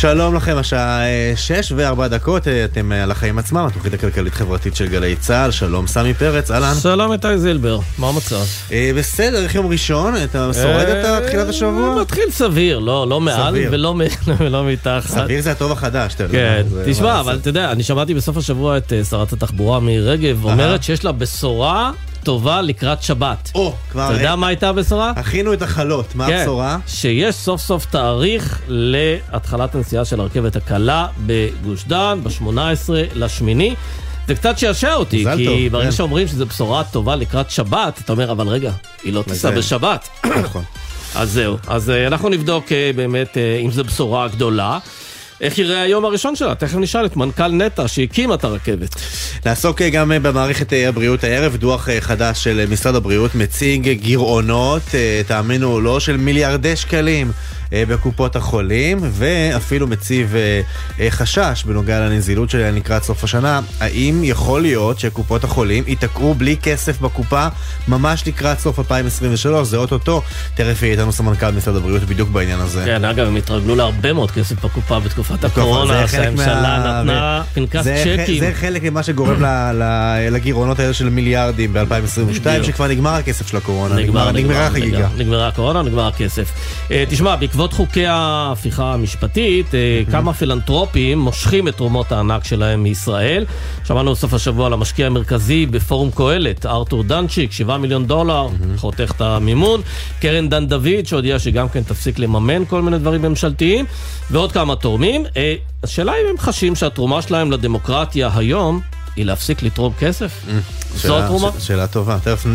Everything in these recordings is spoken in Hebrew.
שלום לכם, השעה אה, שש וארבע דקות, אה, אתם אה, על החיים עצמם, התוכנית הכלכלית-חברתית של גלי צה"ל, שלום סמי פרץ, אהלן. שלום איתי זילבר, מה המצב? אה, בסדר, איך יום ראשון? אתה שורד את תחילת השבוע? אה, מתחיל סביר, לא לא מעל. ולא מתחת. סביר זה הטוב החדש, אתה יודע. כן, תשמע. אבל אתה יודע, אני שמעתי בסוף השבוע את אה, שרת התחבורה מירי רגב אומרת שיש לה בשורה טובה לקראת שבת. או, כבר אתה יודע מה הייתה הבשורה? הכינו את החלות, מה כן, הבשורה? שיש סוף סוף תאריך להתחלת הנסיעה של הרכבת הקלה בגוש דן, ב-18 לשמיני. זה קצת שעשע אותי, כי טוב, ברגע כן. שאומרים שזו בשורה טובה לקראת שבת, אתה אומר, אבל רגע, היא לא תיסע בשבת. נכון. אז זהו, אז אה, אנחנו נבדוק אה, באמת אה, אם זו בשורה גדולה. איך יראה היום הראשון שלה? תכף נשאל את מנכ"ל נטע שהקימה את הרכבת. נעסוק אה, גם אה, במערכת אה, הבריאות הערב, דוח חדש של משרד הבריאות מציג גירעונות, תאמינו או לא, של מיליארדי שקלים בקופות החולים, ואפילו מציב אה, אה, חשש בנוגע לנזילות שלהם לקראת סוף השנה. האם יכול להיות שקופות החולים ייתקעו בלי כסף בקופה ממש לקראת סוף 2023? זה אוטוטו. תכף יהיה איתנו סמנכ"ל משרד הבריאות בדיוק בעניין הזה. כן, אגב, הם התרגלו להרבה מאוד כסף בקופה בתקופת הקורונה, חלק שהממשלה נתנה פנקס צ'קים. זה חלק ממה שגורם לגירעונות האלה של מיליארדים ב-2022, בדיוק. שכבר נגמר הכסף של הקורונה, נגמר, נגמרה נגמר, החגיגה. נגמר, נגמרה הקורונה, נגמר הכסף. אה, תשמע, בעקבות חוקי ההפיכה המשפטית, אה, כמה פילנטרופים מושכים את תרומות הענק שלהם מישראל. שמענו בסוף השבוע על המשקיע המרכזי בפורום קהלת, ארתור דנצ'יק, 7 מיליון דולר, חותך את המימון. קרן דן דוד, שהודיעה שגם כן תפסיק לממן כל מיני דברים ממשלתיים, ועוד כמה תורמים. אה, השאלה אם הם חשים שהתרומה שלהם לדמוקרטיה היום היא להפסיק לתרום כסף? שאלה- התרומה? ש- שאלה טובה, תכף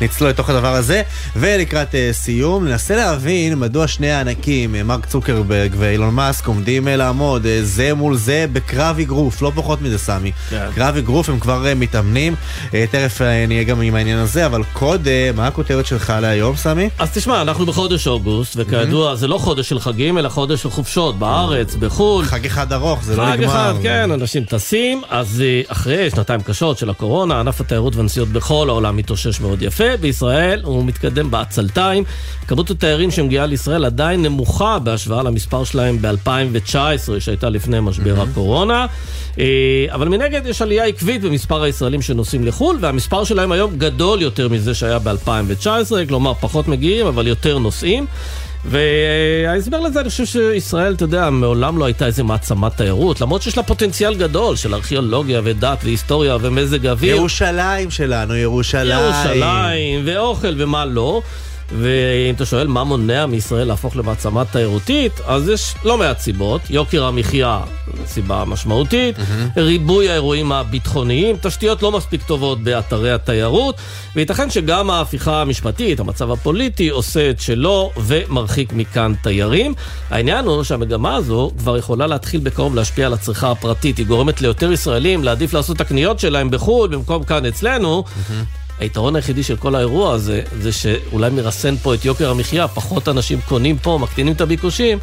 נצלול לתוך הדבר הזה. ולקראת אה, סיום, ננסה להבין מדוע שני הענקים, אה, מרק צוקרברג ואילון מאסק, עומדים אה, לעמוד אה, זה מול זה בקרב אגרוף, לא פחות מזה סמי. כן. קרב אגרוף, הם כבר אה, מתאמנים. אה, תכף אה, נהיה גם עם העניין הזה, אבל קודם, מה הכותרת שלך להיום, סמי? אז תשמע, אנחנו בחודש אוגוסט, וכידוע, זה לא חודש של חגים, אלא חודש של חופשות בארץ, בחו"ל. חג אחד ארוך, זה לא חג נגמר. אחד, כן, אנשים טסים, אז אה, אחרי שנתיים קשות של הקורונה, ענף התיירות והנסיעות בכל העולם מתאושש מאוד יפה. בישראל הוא מתקדם בעצלתיים. כמות התיירים שמגיעה לישראל עדיין נמוכה בהשוואה למספר שלהם ב-2019, שהייתה לפני משבר הקורונה. אה, אבל מנגד יש עלייה עקבית במספר הישראלים שנוסעים לחו"ל, והמספר שלהם היום גדול יותר מזה שהיה ב-2019, כלומר פחות מגיעים, אבל יותר נוסעים. וההסבר לזה, אני חושב שישראל, אתה יודע, מעולם לא הייתה איזה מעצמת תיירות, למרות שיש לה פוטנציאל גדול של ארכיאולוגיה ודת והיסטוריה ומזג אוויר. ירושלים שלנו, ירושלים. ירושלים, ואוכל ומה לא. ואם אתה שואל מה מונע מישראל להפוך למעצמה תיירותית, אז יש לא מעט סיבות. יוקר המחיה, סיבה משמעותית, ריבוי האירועים הביטחוניים, תשתיות לא מספיק טובות באתרי התיירות, וייתכן שגם ההפיכה המשפטית, המצב הפוליטי, עושה את שלו ומרחיק מכאן תיירים. העניין הוא שהמגמה הזו כבר יכולה להתחיל בקרוב להשפיע על הצריכה הפרטית. היא גורמת ליותר ישראלים להעדיף לעשות את הקניות שלהם בחו"ל במקום כאן אצלנו. היתרון היחידי של כל האירוע הזה, זה שאולי מרסן פה את יוקר המחיה, פחות אנשים קונים פה, מקטינים את הביקושים,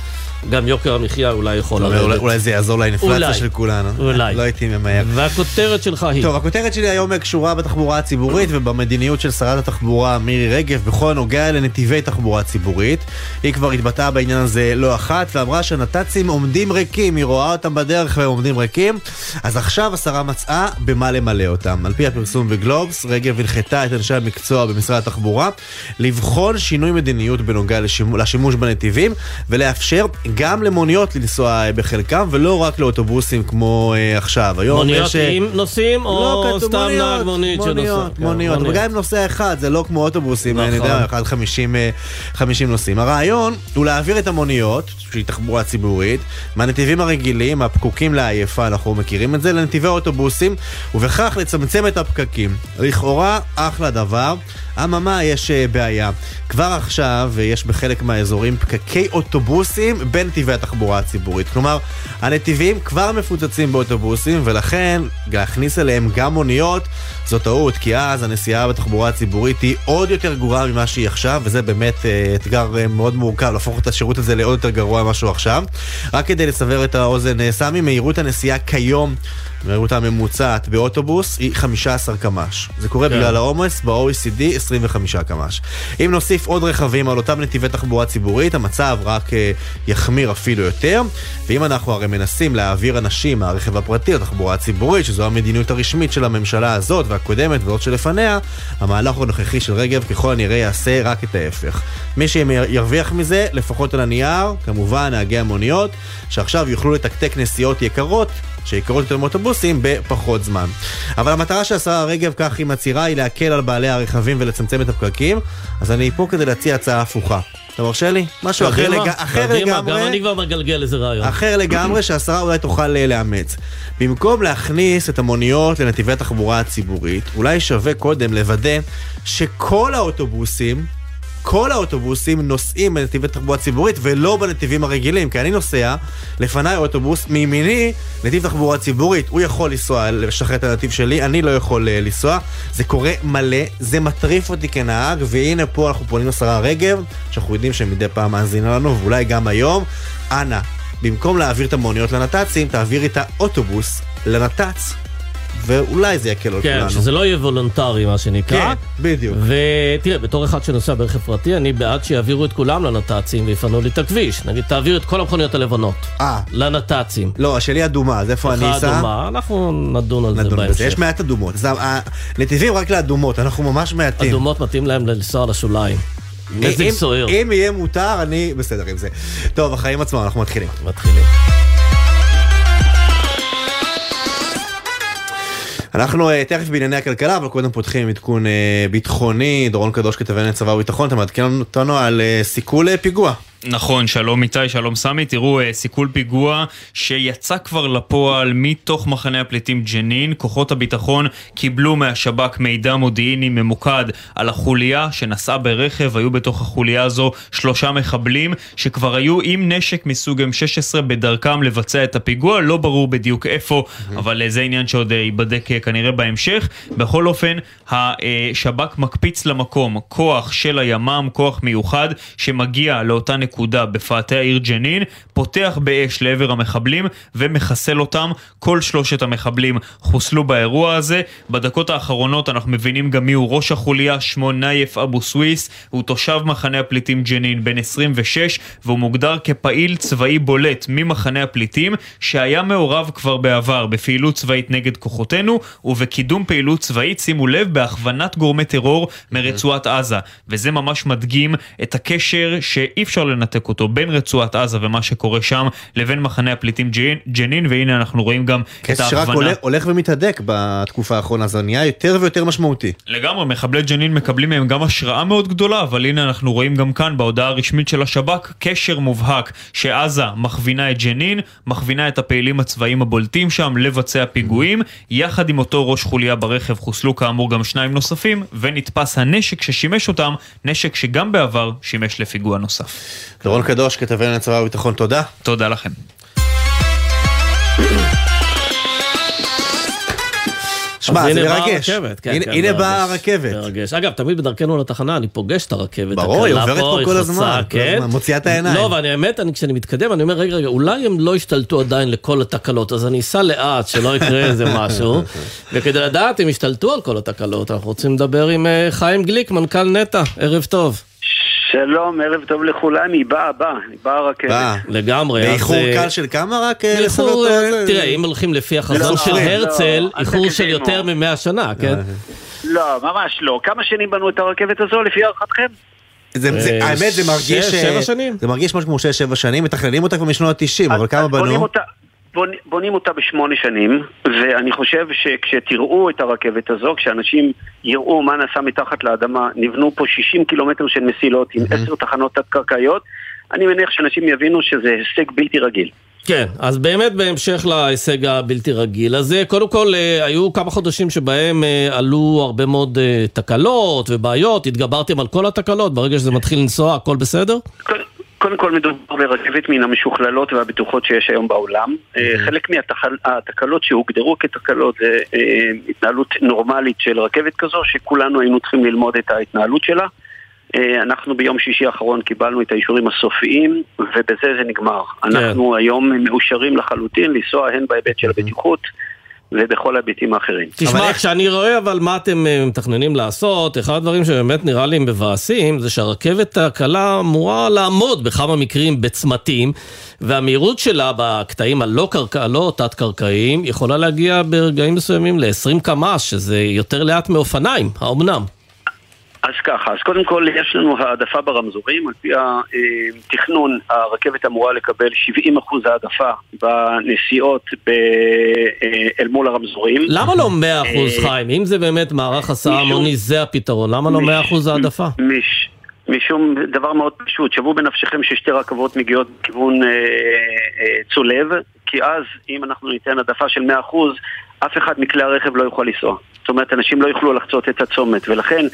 גם יוקר המחיה אולי יכול אולי- לרדת. אולי זה יעזור לאינפלציה אולי. של כולנו. אולי. לא הייתי ממהר. והכותרת שלך היא... טוב, הכותרת שלי היום קשורה בתחבורה הציבורית ובמדיניות של שרת התחבורה מירי רגב בכל הנוגע לנתיבי תחבורה ציבורית. היא כבר התבטאה בעניין הזה לא אחת ואמרה שהנת"צים עומדים ריקים, היא רואה אותם בדרך והם עומדים ריקים. אז עכשיו השרה מצאה במה למלא אותם. על פי הפרסום בגלובס, רגב הנחתה את אנשי המקצוע במשרד התחבורה לבחון שינוי מדיניות בנוגע לשימוש, לשימוש בנתיבים ולאפשר גם למוניות לנסוע בחלקם ולא רק לאוטובוסים כמו אה, עכשיו. היום מוניות יש... אה, עם נוסעים, או לא כתוב סתם מוניות, נהג מונית שנוסע? מוניות, כן, מוניות, אבל גם עם נוסע אחד, זה לא כמו אוטובוסים, נכון. אני יודע, אחד 50, אה, 50 נוסעים. הרעיון הוא להעביר את המוניות, שהיא תחבורה ציבורית, מהנתיבים הרגילים, הפקוקים לעייפה, אנחנו מכירים את זה, לנתיבי אוטובוסים, ובכך לצמצם את הפקקים. לכאורה, אחלה דבר. אממה, יש אה, בעיה. כבר עכשיו אה, יש בחלק מהאזורים פקקי אוטובוסים בנתיבי התחבורה הציבורית. כלומר, הנתיבים כבר מפוצצים באוטובוסים, ולכן להכניס אליהם גם מוניות זו טעות, כי אז הנסיעה בתחבורה הציבורית היא עוד יותר גרועה ממה שהיא עכשיו, וזה באמת אה, אתגר מאוד מורכב, להפוך את השירות הזה לעוד יותר גרוע ממה שהוא עכשיו. רק כדי לסבר את האוזן, סמי, מהירות הנסיעה כיום המהירות הממוצעת באוטובוס היא 15 קמ"ש. זה קורה כן. בגלל העומס ב-OECD 25 קמ"ש. אם נוסיף עוד רכבים על אותם נתיבי תחבורה ציבורית, המצב רק אה, יחמיר אפילו יותר. ואם אנחנו הרי מנסים להעביר אנשים מהרכב הפרטי לתחבורה הציבורית, שזו המדיניות הרשמית של הממשלה הזאת והקודמת וזאת שלפניה, המהלך הנוכחי של רגב ככל הנראה יעשה רק את ההפך. מי שירוויח מזה, לפחות על הנייר, כמובן נהגי המוניות, שעכשיו יוכלו לתקתק נסיעות יקרות שיקרות יותר מאוטובוסים בפחות זמן. אבל המטרה של השרה רגב, כך היא מצהירה, היא להקל על בעלי הרכבים ולצמצם את הפקקים, אז אני פה כדי להציע הצעה הפוכה. אתה מרשה לי? משהו אחר, קדימה, לג... אחר קדימה, לגמרי. גם אני כבר מגלגל איזה רעיון. אחר לגמרי שהשרה אולי תוכל אה, לאמץ. במקום להכניס את המוניות לנתיבי התחבורה הציבורית, אולי שווה קודם לוודא שכל האוטובוסים, כל האוטובוסים נוסעים בנתיבי תחבורה ציבורית ולא בנתיבים הרגילים, כי אני נוסע, לפניי אוטובוס, מימיני נתיב תחבורה ציבורית, הוא יכול לנסוע, לשחרר את הנתיב שלי, אני לא יכול uh, לנסוע, זה קורה מלא, זה מטריף אותי כנהג, והנה פה אנחנו פונים לשרה רגב, שאנחנו יודעים שמדי פעם מאזינה לנו, ואולי גם היום, אנא, במקום להעביר את המוניות לנת"צים, תעבירי את האוטובוס לנת"צ, ואולי זה יקל על כן, כולנו. שזה לא יהיה וולונטרי, מה שנקרא. כן, בדיוק. ותראה, בתור אחד שנוסע ברכב פרטי, אני בעד שיעבירו את כולם לנת"צים ויפנו לי את הכביש. נגיד, תעביר את כל המכוניות הלבנות אה, לנת"צים. לא, השלי אדומה, אז איפה אני אסע? אדומה, אנחנו נדון על זה נדון בזה. בהמשך. יש מעט אדומות. אז הנתיבים רק לאדומות, אנחנו ממש מעטים. אדומות מתאים להם לנסוע לשוליים. מזג סוער. אם יהיה מותר, אני בסדר עם זה. טוב, החיים עצמם, אנחנו מתחילים. מתחילים. אנחנו אה, תכף בענייני הכלכלה, אבל קודם פותחים עדכון אה, ביטחוני. דורון קדוש כתבי ענייני צבא וביטחון, אתה מעדכן אותנו על אה, סיכול פיגוע. נכון, שלום איתי, שלום סמי, תראו, אה, סיכול פיגוע שיצא כבר לפועל מתוך מחנה הפליטים ג'נין. כוחות הביטחון קיבלו מהשב"כ מידע מודיעיני ממוקד על החוליה שנסעה ברכב, היו בתוך החוליה הזו שלושה מחבלים שכבר היו עם נשק מסוג M16 בדרכם לבצע את הפיגוע, לא ברור בדיוק איפה, אבל אה, זה עניין שעוד אה, ייבדק אה, כנראה בהמשך. בכל אופן, השב"כ מקפיץ למקום כוח של הימ"מ, כוח מיוחד, שמגיע לאותה נקודה בפאתי העיר ג'נין, פותח באש לעבר המחבלים ומחסל אותם. כל שלושת המחבלים חוסלו באירוע הזה. בדקות האחרונות אנחנו מבינים גם מי הוא ראש החוליה, שמו נייף אבו סוויס, הוא תושב מחנה הפליטים ג'נין, בן 26, והוא מוגדר כפעיל צבאי בולט ממחנה הפליטים, שהיה מעורב כבר בעבר בפעילות צבאית נגד כוחותינו, ובקידום פעילות צבאית, שימו לב, בהכוונת גורמי טרור מרצועת עזה. וזה ממש מדגים את הקשר שאי אפשר לנתק אותו בין רצועת עזה ומה שקורה שם, לבין מחנה הפליטים ג'נין, והנה אנחנו רואים גם את קשר שרק ההכוונה. הולך- הולך ומתהדק בתקופה האחרונה, זה נהיה יותר ויותר משמעותי. לגמרי, מחבלי ג'נין מקבלים מהם גם השראה מאוד גדולה, אבל הנה אנחנו רואים גם כאן בהודעה הרשמית של השב"כ קשר מובהק שעזה מכווינה את ג'נין, מכווינה את הפעילים הצבאיים הבולטים שם לבצע פיגועים, יחד עם אותו ראש חוליה ברכב חוסלו כאמור גם שניים נוספים, ונתפס הנשק ששימש אותם, נשק שגם בעבר שימש לפיגוע נוסף. דורון קדוש, כתבי ענייני צבא וביטחון, תודה. תודה לכם. שמע, זה הנה באה מרגש. הרכבת, כן, הנה- כן, באה מרגש, הרכבת. מרגש. אגב, תמיד בדרכנו לתחנה אני פוגש את הרכבת. ברור, היא עוברת פה כל הזמן, כן. מוציאה את העיניים. לא, ואני האמת, אני- כשאני מתקדם, אני אומר, רגע, רגע, אולי הם לא השתלטו עדיין לכל התקלות, אז אני אסע לאט, שלא יקרה איזה משהו. וכדי לדעת אם השתלטו על כל התקלות, אנחנו רוצים לדבר עם אה, חיים גליק, מנכ"ל נטע. ערב טוב. שלום, ערב טוב לכולם, היא באה, באה, היא באה הרכבת. בא. לגמרי. אז, באיחור אה, קל של כמה רק? אה, באיחור, את אה? תראה, אם הולכים לפי החזון לא, של לא, הרצל, איחור של. יותר ממאה שנה, כן? לא, ממש לא. כמה שנים בנו את הרכבת הזו, לפי הערכתכם? זה- זה- אה, האמת זה מרגיש... שש, אה, שבע שנים? זה מרגיש משהו כמו שש, שבע שנים, מתכננים אותה כבר משנות ה-90, אבל כמה בנו? בונים- אותה בשמונה שנים, ואני חושב שכשתראו את הרכבת הזו, כשאנשים יראו מה נעשה מתחת לאדמה, נבנו פה 60 קילומטר של מסילות עם עשר תחנות תת-קרקעיות, אני מניח שאנשים יבינו שזה הישג בלתי רגיל. כן, אז באמת בהמשך להישג הבלתי רגיל הזה, קודם כל אה, היו כמה חודשים שבהם אה, עלו הרבה מאוד אה, תקלות ובעיות, התגברתם על כל התקלות, ברגע שזה מתחיל לנסוע הכל בסדר? קודם- כל מדובר ברכבת מן המשוכללות והבטוחות שיש היום בעולם. אה, חלק מהתקלות שהוגדרו כתקלות זה אה, התנהלות נורמלית של רכבת כזו, שכולנו היינו צריכים ללמוד את ההתנהלות שלה. אה, אנחנו ביום שישי האחרון קיבלנו את האישורים הסופיים, ובזה זה נגמר. אנחנו היום מאושרים לחלוטין לנסוע הן בהיבט של הבטיחות, ובכל ההיבטים האחרים. תשמע, איך... כשאני רואה אבל מה אתם אה, מתכננים לעשות, אחד הדברים שבאמת נראה לי מבאסים, זה שהרכבת הקלה אמורה לעמוד בכמה מקרים בצמתים, והמהירות שלה בקטעים הלא קרקע, לא תת-קרקעיים, יכולה להגיע ברגעים מסוימים ל-20 קמ"ש, שזה יותר לאט מאופניים, האומנם? אז ככה, אז קודם כל יש לנו העדפה ברמזורים, על פי התכנון הרכבת אמורה לקבל 70% העדפה בנסיעות ב... אה, אל מול הרמזורים. למה לא 100% אה, חיים? אם זה באמת מערך הסעה המוני זה הפתרון, למה לא 100% העדפה? מש... משום דבר מאוד פשוט, שוו בנפשכם ששתי רכבות מגיעות בכיוון אה, אה, צולב, כי אז אם אנחנו ניתן העדפה של 100%, אף אחד מכלי הרכב לא יוכל לנסוע. זאת אומרת, אנשים לא יוכלו לחצות את הצומת, ולכן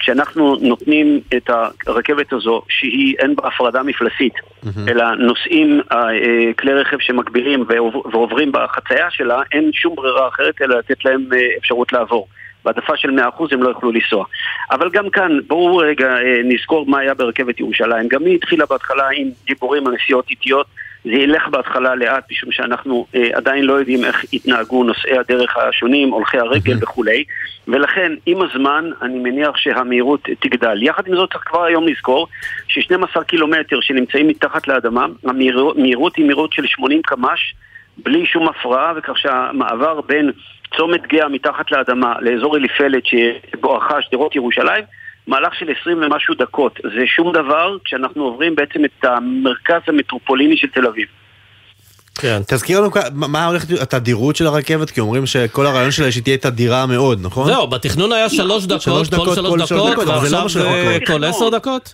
כשאנחנו נותנים את הרכבת הזו, שהיא אין בה הפרדה מפלסית, mm-hmm. אלא נוסעים אה, אה, כלי רכב שמגבירים ועוברים בחצייה שלה, אין שום ברירה אחרת אלא לתת להם אה, אפשרות לעבור. בהעדפה של 100% הם לא יוכלו לנסוע. אבל גם כאן, בואו רגע נזכור מה היה ברכבת ירושלים. גם היא התחילה בהתחלה עם דיבורים על נסיעות איטיות. זה ילך בהתחלה לאט, משום שאנחנו אה, עדיין לא יודעים איך יתנהגו נוסעי הדרך השונים, הולכי הרגל וכולי, ולכן עם הזמן אני מניח שהמהירות תגדל. יחד עם זאת צריך כבר היום לזכור ש-12 קילומטר שנמצאים מתחת לאדמה, המהירות היא מהירות של 80 קמ"ש בלי שום הפרעה, וכך שהמעבר בין צומת גאה מתחת לאדמה לאזור אליפלת שבואכה שדרות ירושלים מהלך של 20 ומשהו דקות. זה שום דבר כשאנחנו עוברים בעצם את המרכז המטרופוליני של תל אביב. כן. תזכיר לנו מה הולכת התדירות של הרכבת, כי אומרים שכל הרעיון שלה שהיא תהיה תדירה מאוד, נכון? זהו, בתכנון היה שלוש דקות, כל שלוש דקות, ועכשיו זה כל עשר דקות?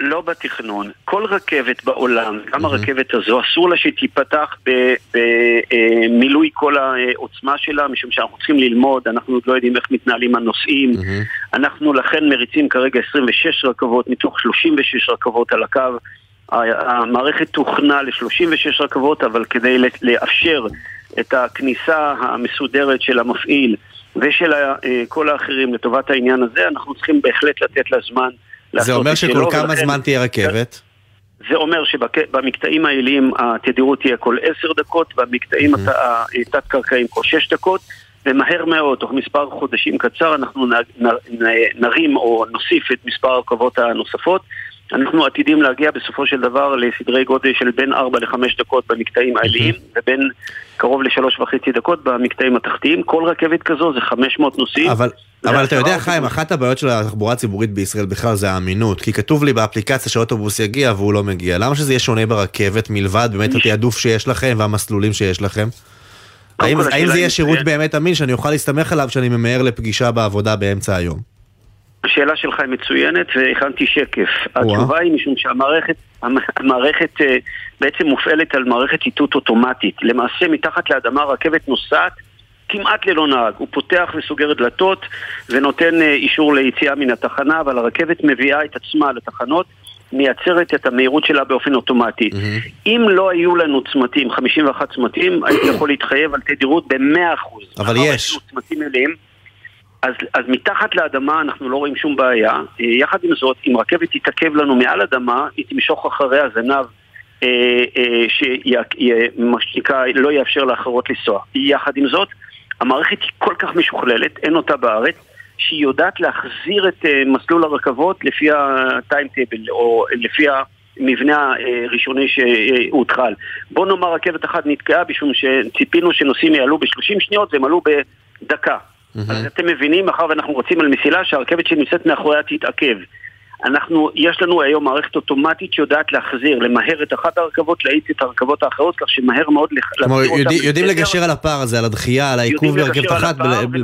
לא בתכנון. כל רכבת בעולם, גם הרכבת הזו, אסור לה שתיפתח במילוי כל העוצמה שלה, משום שאנחנו צריכים ללמוד, אנחנו עוד לא יודעים איך מתנהלים הנוסעים. אנחנו לכן מריצים כרגע 26 רכבות מתוך 36 רכבות על הקו. המערכת תוכנה ל-36 רכבות, אבל כדי לאפשר את הכניסה המסודרת של המפעיל ושל כל האחרים לטובת העניין הזה, אנחנו צריכים בהחלט לתת לה זמן. זה אומר שכל כמה זמן תהיה רכבת? זה אומר שבמקטעים העיליים התדירות תהיה כל עשר דקות, במקטעים התת-קרקעיים כל שש דקות, ומהר מאוד, תוך מספר חודשים קצר, אנחנו נרים או נוסיף את מספר הרכבות הנוספות. אנחנו עתידים להגיע בסופו של דבר לסדרי גודל של בין 4 ל-5 דקות במקטעים העיליים ובין קרוב לשלוש וחצי דקות במקטעים התחתיים. כל רכבת כזו זה 500 נוסעים. אבל, אבל אתה יודע, חיים, אחת הבעיות של התחבורה הציבורית בישראל בכלל זה האמינות. כי כתוב לי באפליקציה שאוטובוס יגיע והוא לא מגיע. למה שזה יהיה שונה ברכבת מלבד באמת התעדוף שיש לכם והמסלולים שיש לכם? האם, האם זה יהיה שירות באמת אמין שאני אוכל להסתמך עליו כשאני ממהר לפגישה בעבודה באמצע היום? השאלה שלך היא מצוינת והכנתי שקף. התשובה היא משום שהמערכת המערכת אה, בעצם מופעלת על מערכת איתות אוטומטית. למעשה מתחת לאדמה רכבת נוסעת כמעט ללא נהג. הוא פותח וסוגר דלתות ונותן אה, אישור ליציאה מן התחנה, אבל הרכבת מביאה את עצמה לתחנות. מייצרת את המהירות שלה באופן אוטומטי. Mm-hmm. אם לא היו לנו צמתים, 51 צמתים, הייתי יכול להתחייב על תדירות ב-100%. אבל יש. צמתים מלאים. אז, אז מתחת לאדמה אנחנו לא רואים שום בעיה. אה, יחד עם זאת, אם רכבת תתעכב לנו מעל אדמה, היא תמשוך אחרי הזנב אה, אה, שמה שנקרא לא יאפשר לאחרות לנסוע. יחד עם זאת, המערכת היא כל כך משוכללת, אין אותה בארץ, שהיא יודעת להחזיר את אה, מסלול הרכבות לפי הטיימטייבל, או לפי המבנה הראשוני שהותחל. בוא נאמר רכבת אחת נתקעה בשביל שציפינו שנוסעים יעלו ב-30 שניות והם עלו בדקה. Mm-hmm. אז אתם מבינים, מאחר ואנחנו רוצים על מסילה שהרכבת שנמצאת מאחוריה תתעכב. אנחנו, יש לנו היום מערכת אוטומטית שיודעת להחזיר, למהר את אחת הרכבות, להאיץ את הרכבות האחרות, כך שמהר מאוד להחזיר אותן. יודעים, לגשר על הפער הזה, על הדחייה, על העיכוב ברכבת אחת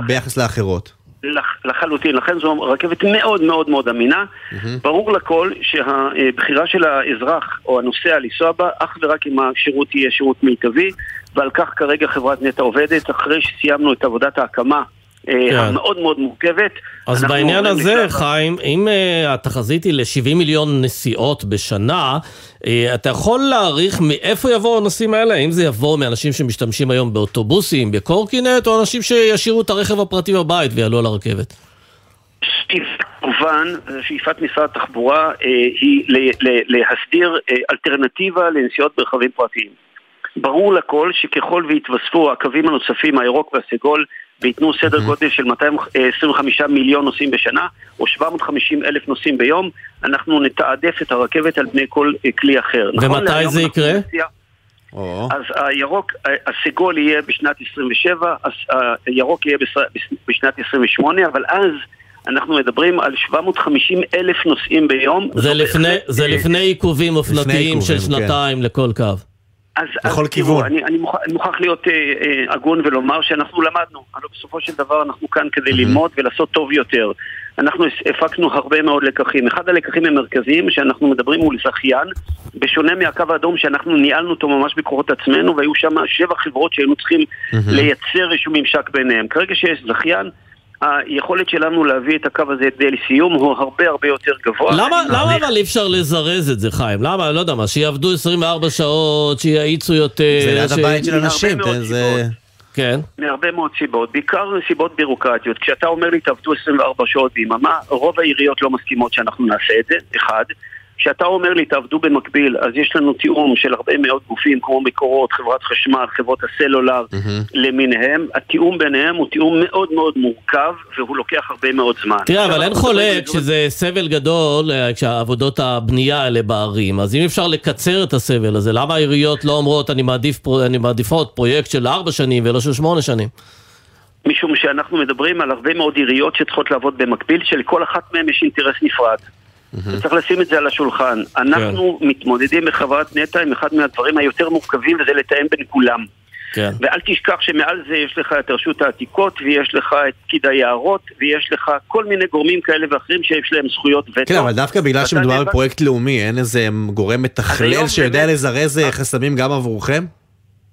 ביחס לאחרות. לח, לחלוטין, לכן זו רכבת מאוד מאוד מאוד אמינה. Mm-hmm. ברור לכל שהבחירה של האזרח או הנוסע לנסוע בה אך ורק אם השירות יהיה שירות מיטבי, ועל כך כרגע חברת נטע עובדת, אחרי שסיימנו את עבודת ההקמה כן. המאוד מאוד מורכבת. אז בעניין הזה, לשלב... חיים, אם uh, התחזית היא ל-70 מיליון נסיעות בשנה, uh, אתה יכול להעריך מאיפה יבואו הנושאים האלה? האם זה יבוא מאנשים שמשתמשים היום באוטובוסים, בקורקינט, או אנשים שישאירו את הרכב הפרטי בבית ויעלו על הרכבת? כמובן, שאיפת משרד התחבורה אה, היא להסדיר אה, אלטרנטיבה לנסיעות ברכבים פרטיים. ברור לכל שככל ויתווספו הקווים הנוספים, הירוק והסגול, וייתנו סדר גודל של 225 מיליון נוסעים בשנה, או 750 אלף נוסעים ביום, אנחנו נתעדף את הרכבת על פני כל כלי אחר. נכון ומתי זה יקרה? אז הירוק, הסגול יהיה בשנת 27, הירוק יהיה בשנת 28, אבל אז... אנחנו מדברים על 750 אלף נוסעים ביום. זה לפני, עיכובים אופנתיים של כן. שנתיים. לכל קו. אז, לכל אז כיוון. תראו, אני, אני, אני מוכרח להיות אה, אה, הגון ולומר שאנחנו למדנו, אבל בסופו של דבר אנחנו כאן כדי mm-hmm. ללמוד ולעשות טוב יותר. אנחנו הפקנו הרבה מאוד לקחים. אחד הלקחים המרכזיים שאנחנו מדברים מול זכיין, בשונה מהקו האדום שאנחנו ניהלנו אותו ממש בכוחות עצמנו, והיו שם שבע חברות שהיינו צריכים mm-hmm. לייצר איזשהו ממשק ביניהם. כרגע שיש זכיין, היכולת שלנו להביא את הקו הזה די לסיום הוא הרבה הרבה יותר גבוה. למה, למה אבל אי אפשר לזרז את זה, חיים? למה, לא יודע מה, שיעבדו 24 שעות, שיאיצו יותר? זה ליד ש... הבית של אנשים, כן, זה... כן. מהרבה מאוד סיבות, בעיקר סיבות בירוקרטיות. כשאתה אומר לי תעבדו 24 שעות ביממה, רוב העיריות לא מסכימות שאנחנו נעשה את זה, אחד. כשאתה אומר לי תעבדו במקביל, אז יש לנו תיאום של הרבה מאוד גופים כמו מקורות, חברת חשמל, חברות הסלולר mm-hmm. למיניהם. התיאום ביניהם הוא תיאום מאוד מאוד מורכב והוא לוקח הרבה מאוד זמן. תראה, אבל אין חולק שזה סבל גדול אה, כשעבודות הבנייה האלה בערים. אז אם אפשר לקצר את הסבל הזה, למה העיריות לא אומרות אני, מעדיף, אני מעדיפות פרויקט של ארבע שנים ולא של שמונה שנים? משום שאנחנו מדברים על הרבה מאוד עיריות שצריכות לעבוד במקביל, שלכל אחת מהן יש אינטרס נפרד. Mm-hmm. צריך לשים את זה על השולחן. אנחנו כן. מתמודדים בחברת נטע עם אחד מהדברים היותר מורכבים, וזה לתאם בין כולם. כן. ואל תשכח שמעל זה יש לך את רשות העתיקות, ויש לך את פקיד היערות, ויש לך כל מיני גורמים כאלה ואחרים שיש להם זכויות וטו. כן, אבל דווקא בגלל שמדובר בפרויקט לאומי, אין איזה גורם מתכלל שיודע באמת... לזרז חסמים גם עבורכם?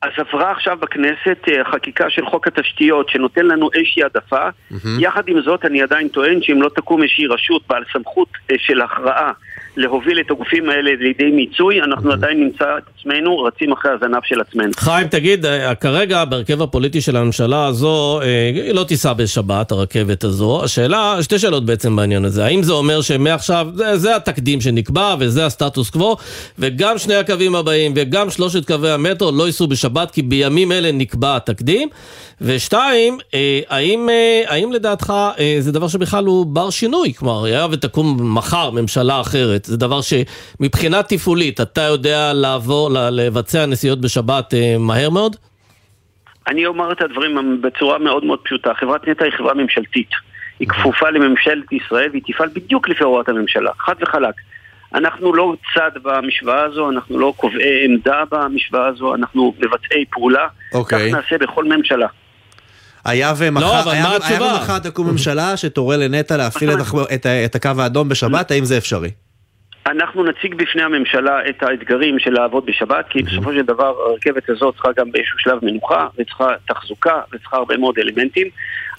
אז עברה עכשיו בכנסת אה, חקיקה של חוק התשתיות שנותן לנו איזושהי העדפה. Mm-hmm. יחד עם זאת, אני עדיין טוען שאם לא תקום איזושהי רשות בעל סמכות אה, של הכרעה להוביל את הגופים האלה לידי מיצוי, אנחנו mm-hmm. עדיין נמצא את עצמנו רצים אחרי הזנב של עצמנו. חיים, תגיד, אה, כרגע בהרכב הפוליטי של הממשלה הזו, היא לא תיסע בשבת, הרכבת הזו. השאלה, שתי שאלות בעצם בעניין הזה. האם זה אומר שמעכשיו, זה, זה התקדים שנקבע וזה הסטטוס קוו, וגם שני הקווים הבאים וגם שלושת קווי המטרו לא ייסעו בשבת? שבת, כי בימים אלה נקבע התקדים. ושתיים, אה, האם, אה, האם לדעתך אה, זה דבר שבכלל הוא בר שינוי? כלומר, היה ותקום מחר ממשלה אחרת, זה דבר שמבחינה תפעולית אתה יודע לעבור, לבצע נסיעות בשבת מהר מאוד? אני אומר את הדברים בצורה מאוד מאוד פשוטה. חברת נטע היא חברה ממשלתית. היא כפופה לממשלת ישראל והיא תפעל בדיוק לפי הוראת הממשלה, חד וחלק. אנחנו לא צד במשוואה הזו, אנחנו לא קובעי עמדה במשוואה הזו, אנחנו מבצעי פעולה. אוקיי. כך נעשה בכל ממשלה. היה ומחר, לא, היה, היה ומחר תקום ממשלה שתורה לנטע להפעיל את, את, את הקו האדום בשבת, האם זה אפשרי? אנחנו נציג בפני הממשלה את האתגרים של לעבוד בשבת, כי בסופו של דבר הרכבת הזאת צריכה גם באיזשהו שלב מנוחה, וצריכה תחזוקה, וצריכה הרבה מאוד אלמנטים.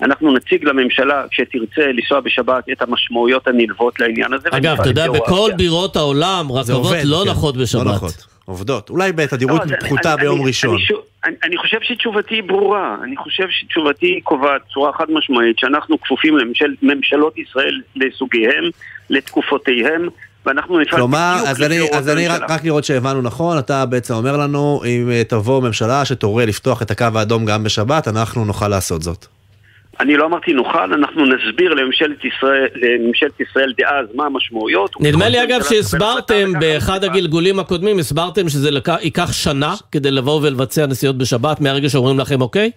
אנחנו נציג לממשלה, כשתרצה לנסוע בשבת, את המשמעויות הנלוות לעניין הזה. אגב, אתה יודע, בכל בירות העולם, רכבות לא כן, נחות בשבת. לא נחות. עובדות. אולי בתדירות לא, פחותה ביום אני, ראשון. אני, אני, אני חושב שתשובתי ברורה. אני חושב שתשובתי קובעת בצורה חד משמעית שאנחנו כפופים לממשלות ישראל לסוגיהם, לתקופותיהם. ואנחנו נפעל כלומר, אז אני, אז אני רק, רק לראות שהבנו נכון, אתה בעצם אומר לנו, אם אה, תבוא ממשלה שתורה לפתוח את הקו האדום גם בשבת, אנחנו נוכל לעשות זאת. אני לא אמרתי נוכל, אנחנו נסביר לממשלת ישראל, לממשלת ישראל דאז מה המשמעויות. נדמה לי אגב שהסברתם באחד הגלגולים הקודמים, הסברתם שזה ייקח שנה כדי לבוא ולבצע נסיעות בשבת מהרגע שאומרים לכם אוקיי?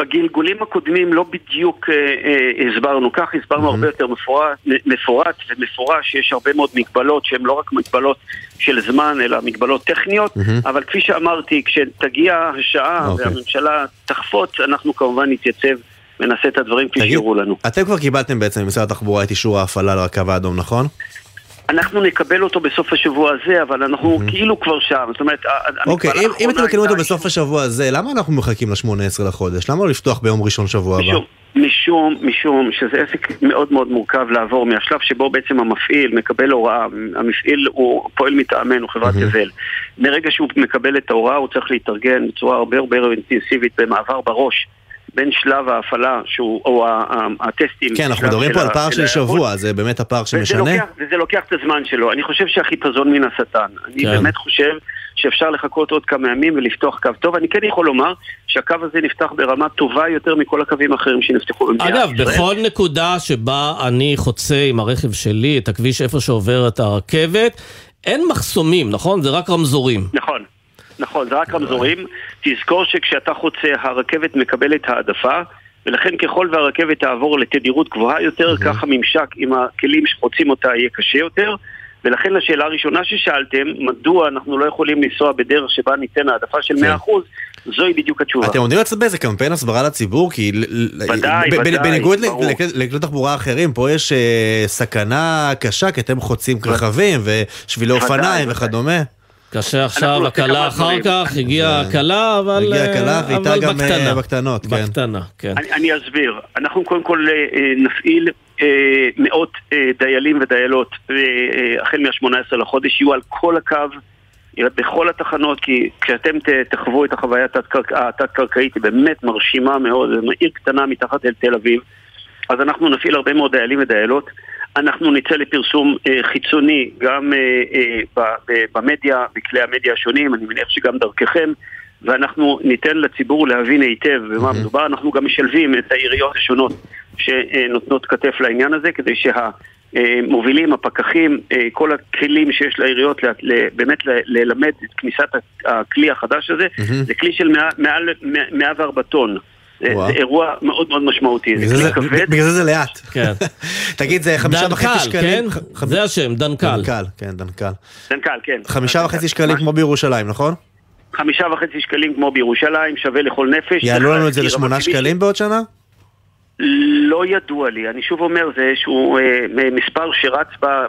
בגלגולים הקודמים לא בדיוק אה, אה, הסברנו כך, הסברנו mm-hmm. הרבה יותר מפורט, מפורט ומפורש, שיש הרבה מאוד מגבלות שהן לא רק מגבלות של זמן, אלא מגבלות טכניות, mm-hmm. אבל כפי שאמרתי, כשתגיע השעה okay. אוקיי. והממשלה תחפוץ, אנחנו כמובן נתייצב ונעשה את הדברים כפי שיראו לנו. אתם כבר קיבלתם בעצם ממשרד התחבורה את אישור ההפעלה לקו האדום, נכון? אנחנו נקבל אותו בסוף השבוע הזה, אבל אנחנו mm-hmm. כאילו כבר שם. זאת אומרת, אוקיי, אם, אם אתם מקבלים אותו בסוף השבוע הזה, למה אנחנו מחכים ל-18 לחודש? למה לא לפתוח ביום ראשון שבוע הבא? משום, משום שזה עסק מאוד מאוד מורכב לעבור מהשלב שבו בעצם המפעיל מקבל הוראה, המפעיל הוא פועל מטעמנו, חברת יבל. Mm-hmm. מרגע שהוא מקבל את ההוראה הוא צריך להתארגן בצורה הרבה הרבה אינטנסיבית במעבר בראש. בין שלב ההפעלה, שהוא, או הטסטים... כן, אנחנו מדברים פה על פער של שבוע, זה באמת הפער שמשנה? וזה לוקח, וזה לוקח את הזמן שלו. אני חושב שהחיפזון מן השטן. אני כן. באמת חושב שאפשר לחכות עוד כמה ימים ולפתוח קו טוב. אני כן יכול לומר שהקו הזה נפתח ברמה טובה יותר מכל הקווים האחרים שנפתחו במדינת ישראל. אגב, בכל נקודה שבה אני חוצה עם הרכב שלי את הכביש איפה שעוברת הרכבת, אין מחסומים, נכון? זה רק רמזורים. נכון. נכון, זה רק רמזורים. תזכור שכשאתה חוצה, הרכבת מקבלת העדפה, ולכן ככל והרכבת תעבור לתדירות גבוהה יותר, כך הממשק עם הכלים שחוצים אותה יהיה קשה יותר. ולכן לשאלה הראשונה ששאלתם, מדוע אנחנו לא יכולים לנסוע בדרך שבה ניתן העדפה של 100%, כן. זוהי בדיוק התשובה. אתם עומדים לצאת באיזה קמפיין הסברה לציבור? כי ודאי, ודאי, בניגוד לכלי תחבורה אחרים, פה יש אה, סכנה קשה, כי אתם חוצים רכבים ושבילי אופניים וכדומה. קשה עכשיו, הקלה אחר כך, הגיעה הקלה, אבל הגיעה הקלה ואיתה גם אה, בקטנות, כן. בקטנה, כן. אני אסביר. אנחנו קודם כל אה, נפעיל מאות דיילים ודיילות החל מה-18 לחודש, יהיו על כל הקו. בכל התחנות, כי כשאתם תחוו את החוויה התת-קרקעית, היא באמת מרשימה מאוד, זו עיר קטנה מתחת אל תל אביב, אז אנחנו נפעיל הרבה מאוד דיילים ודיילות. אנחנו נצא לפרסום אה, חיצוני גם אה, אה, במדיה, בכלי המדיה השונים, אני מניח שגם דרככם, ואנחנו ניתן לציבור להבין היטב במה מדובר. אנחנו גם משלבים את העיריות השונות שנותנות כתף לעניין הזה, כדי שהמובילים, הפקחים, כל הכלים שיש לעיריות באמת ללמד את כניסת הכלי החדש הזה. זה כלי של מעל 104 טון. זה אירוע מאוד מאוד משמעותי, זה. בגלל זה זה לאט. כן. תגיד, זה חמישה וחצי שקלים? כן? זה השם, דנקל. דנקל, כן, דנקל. דנקל, כן. חמישה וחצי שקלים כמו בירושלים, נכון? חמישה וחצי שקלים כמו בירושלים, שווה לכל נפש. יעלו לנו את זה לשמונה שקלים בעוד שנה? לא ידוע לי, אני שוב אומר, זה איזשהו אה, מספר שרץ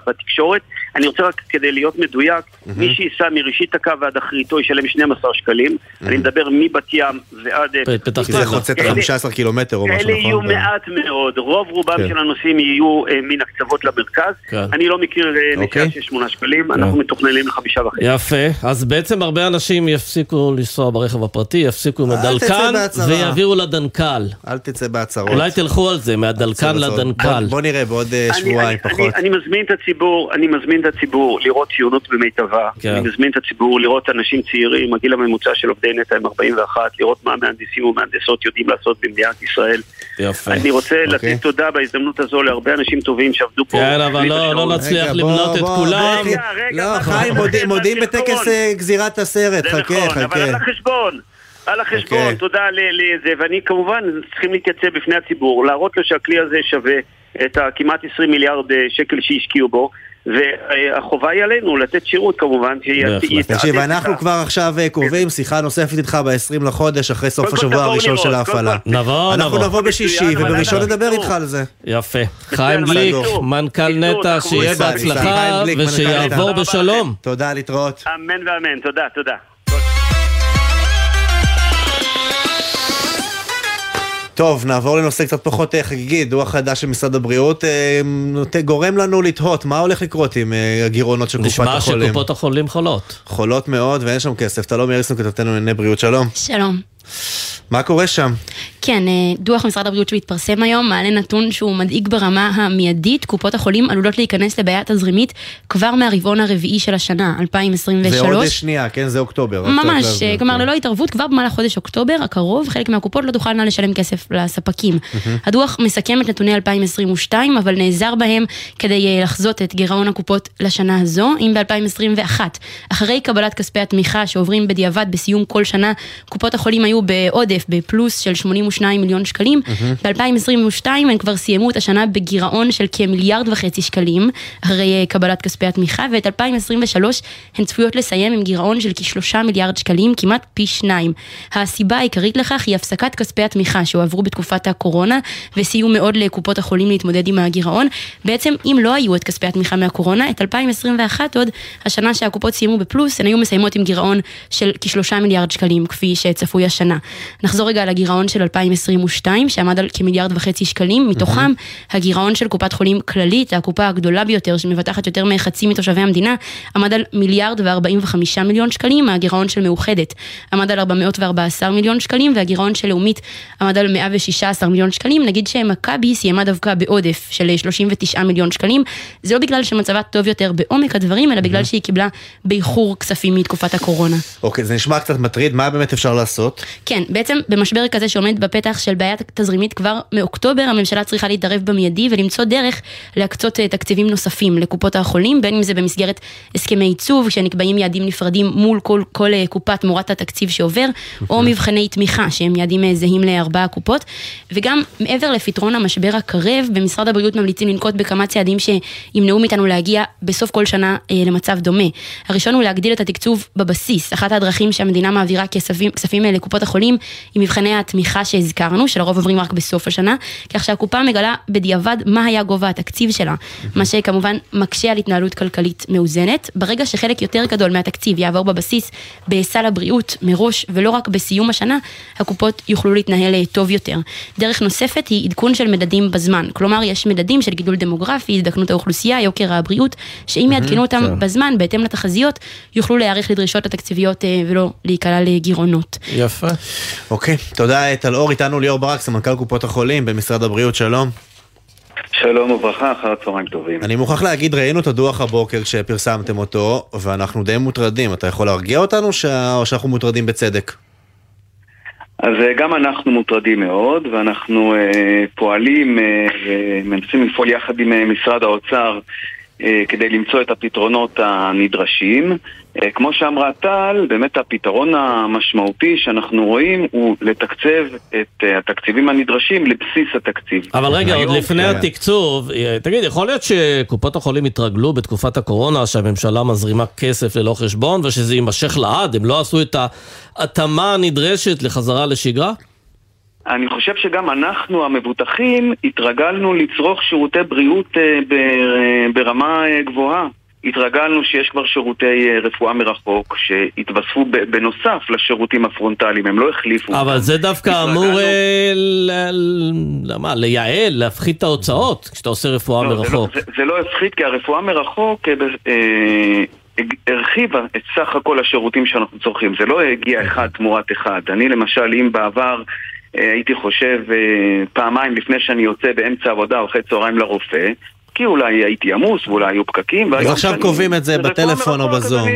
בתקשורת. אני רוצה רק כדי להיות מדויק, mm-hmm. מי שייסע מראשית הקו ועד אחריתו ישלם 12 שקלים. Mm-hmm. אני מדבר מבת ים ועד... אה, פתח תקווה. זה חוצה את ה-15 קילומטר או משהו, נכון? אלה יהיו מעט מאוד, רוב רובם כן. של הנוסעים יהיו אה, מן הקצוות למרכז. כן. אני לא מכיר אה, נסיעה אוקיי. של 8 שקלים, כן. אנחנו מתוכננים לחמישה וחצי. יפה, אז בעצם הרבה אנשים יפסיקו לנסוע ברכב הפרטי, יפסיקו עם הדלקן ויעבירו לדנקל. אל תצא בהצהרות. אולי תלכו על זה, מהדלקן לדנקל. בוא נראה בעוד שבועיים פחות. אני מזמין את הציבור, אני מזמין את הציבור לראות ציונות במיטבה. כן. אני מזמין את הציבור לראות אנשים צעירים, הגיל הממוצע של עובדי נטע הם 41, לראות מה מהנדסים ומהנדסות יודעים לעשות במדינת ישראל. יפה. אני רוצה אוקיי. לתת תודה בהזדמנות הזו להרבה אנשים טובים שעבדו פה. כן, אבל לא, לא נצליח למנות את כולם. רגע, רגע. לא, חיים, מודיעים בטקס אה, גזירת הסרט, חכה, חכה. זה נכון, אבל על החשבון. על החשבון, okay. אוקיי. תודה לזה, ואני כמובן צריכים להתייצב בפני הציבור, להראות לו שהכלי הזה שווה את הכמעט 20 מיליארד אה, שקל שהשקיעו בו, והחובה היא עלינו לתת שירות כמובן. תקשיב, אנחנו כבר עכשיו אה, קובעים שיחה נוספת איתך ב-20 לחודש, אחרי סוף השבוע הראשון של ההפעלה. נבוא, נבוא. אנחנו נבוא בשישי, ובראשון נדבר איתך על זה. יפה. חיים גליק, מנכ"ל נטע, שיהיה בהצלחה ושיעבור בשלום. תודה, להתראות. אמן ואמן, תודה, תודה. טוב, נעבור לנושא קצת פחות אה, חגיגי, דוח חדש של משרד הבריאות אה, גורם לנו לתהות מה הולך לקרות עם אה, הגירעונות של קופת החולים. נשמע שקופות החולים חולות. חולות מאוד ואין שם כסף. תלום יריסון כתבתנו לענייני בריאות, שלום. שלום. מה קורה שם? כן, אה, דוח משרד הבריאות שהתפרסם היום מעלה נתון שהוא מדאיג ברמה המיידית. קופות החולים עלולות להיכנס לבעיה תזרימית כבר מהרבעון הרביעי של השנה, 2023. זה עוד שנייה, כן? זה אוקטובר. ממש, כלומר כן. ללא התערבות, כבר במהלך חודש אוקטובר הקרוב, חלק מהקופות לא תוכלנה לשלם כסף לספקים. הדוח מסכם את נתוני 2022, אבל נעזר בהם כדי אה, לחזות את גירעון הקופות לשנה הזו. אם ב-2021, אחרי קבלת כספי התמיכה שעוברים בדיעבד בסיום כל שנה, קופות החולים היו בעודף, בפלוס של 82 מיליון שקלים. Mm-hmm. ב-2022 הם כבר סיימו את השנה בגירעון של כמיליארד וחצי שקלים, אחרי אה, קבלת כספי התמיכה, ואת 2023 הן צפויות לסיים עם גירעון של כשלושה מיליארד שקלים, כמעט פי שניים. הסיבה העיקרית לכך היא הפסקת כספי התמיכה שהועברו בתקופת הקורונה, וסייעו מאוד לקופות החולים להתמודד עם הגירעון. בעצם, אם לא היו את כספי התמיכה מהקורונה, את 2021 עוד, השנה שהקופות סיימו בפלוס, הן היו מסיימות עם גירעון של כשלושה מיליארד שקלים, כפי שצפוי השנה. השנה. נחזור רגע לגירעון של 2022, שעמד על כמיליארד וחצי שקלים, מתוכם הגירעון של קופת חולים כללית, הקופה הגדולה ביותר, שמבטחת יותר מחצי מתושבי המדינה, עמד על מיליארד ו-45 מיליון שקלים, הגירעון של מאוחדת עמד על 414 מיליון שקלים, והגירעון של לאומית עמד על 116 מיליון שקלים. נגיד שמכבי סיימה דווקא בעודף של 39 מיליון שקלים. זה לא בגלל שמצבה טוב יותר בעומק הדברים, אלא בגלל שהיא קיבלה באיחור כספים מתקופת הקורונה. אוקיי, זה נשמע קצת מטריד, מה באמת אפשר לעשות? כן, בעצם במשבר כזה שעומד בפתח של בעיה תזרימית כבר מאוקטובר, הממשלה צריכה להתערב במיידי ולמצוא דרך להקצות אה, תקציבים נוספים לקופות החולים, בין אם זה במסגרת הסכמי עיצוב, שנקבעים יעדים נפרדים מול כל, כל אה, קופה תמורת התקציב שעובר, או מבחני תמיכה שהם יעדים אה, זהים לארבע הקופות, וגם מעבר לפתרון המשבר הקרב, במשרד הבריאות ממליצים לנקוט בכמה צעדים שימנעו מאיתנו להגיע בסוף כל שנה למצב דומה. הראשון הוא להגדיל את התקצוב בבסיס, אחת הדרכים שהמדינה מעבירה כספים, כספים לקופות החולים היא מבחני התמיכה שהזכרנו, שלרוב עוברים רק בסוף השנה, כך שהקופה מגלה בדיעבד מה היה גובה התקציב שלה, מה שכמובן מקשה על התנהלות כלכלית מאוזנת. ברגע שחלק יותר גדול מהתקציב יעבור בבסיס בסל הבריאות מראש ולא רק בסיום השנה, הקופות יוכלו להתנהל טוב יותר. דרך נוספת היא עדכון של מדדים בזמן, כלומר יש מדדים של גידול דמוגרפי, הזדקנות האוכלוסייה, יוקר הבריאות, שאם יעדכנו אותם כן. בזמן בהתאם לתחזיות, יוכלו להיערך לדרישות התקציביות אה, ולא להיקלע לגירעונות. יפה. אוקיי, תודה טל אור, איתנו ליאור ברק, סמנכ"ל קופות החולים במשרד הבריאות, שלום. שלום וברכה, אחר הצהריים טובים. אני מוכרח להגיד, ראינו את הדוח הבוקר כשפרסמתם אותו, ואנחנו די מוטרדים. אתה יכול להרגיע אותנו, שה... או שאנחנו מוטרדים בצדק? אז אה, גם אנחנו מוטרדים מאוד, ואנחנו אה, פועלים אה, ומנסים לפעול יחד עם אה, משרד האוצר אה, כדי למצוא את הפתרונות הנדרשים. אה, כמו שאמרה טל, באמת הפתרון המשמעותי שאנחנו רואים הוא לתקצב את אה, התקציבים הנדרשים לבסיס התקציב. אבל רגע, עוד לפני כן. התקצוב, אה, תגיד, יכול להיות שקופות החולים התרגלו בתקופת הקורונה שהממשלה מזרימה כסף ללא חשבון ושזה יימשך לעד? הם לא עשו את ההתאמה הנדרשת לחזרה לשגרה? אני חושב שגם אנחנו המבוטחים התרגלנו לצרוך שירותי בריאות אה, אה, ברמה אה, גבוהה. התרגלנו שיש כבר שירותי אה, רפואה מרחוק שהתווספו בנוסף לשירותים הפרונטליים, הם לא החליפו. אבל זה דווקא. אמור אה, ל- ל- מה, לייעל, להפחית את ההוצאות כשאתה עושה רפואה לא, זה לא- מרחוק. זה, זה לא הפחית, כי הרפואה מרחוק אה, אה, הרחיבה את סך הכל השירותים שאנחנו צורכים. זה לא הגיע אחד תמורת אחד. אני למשל, אם בעבר הייתי חושב פעמיים לפני שאני יוצא באמצע העבודה או אחרי צהריים לרופא, כי אולי הייתי עמוס ואולי היו פקקים. והיום עכשיו שאני- קובעים את זה בטלפון או בזום.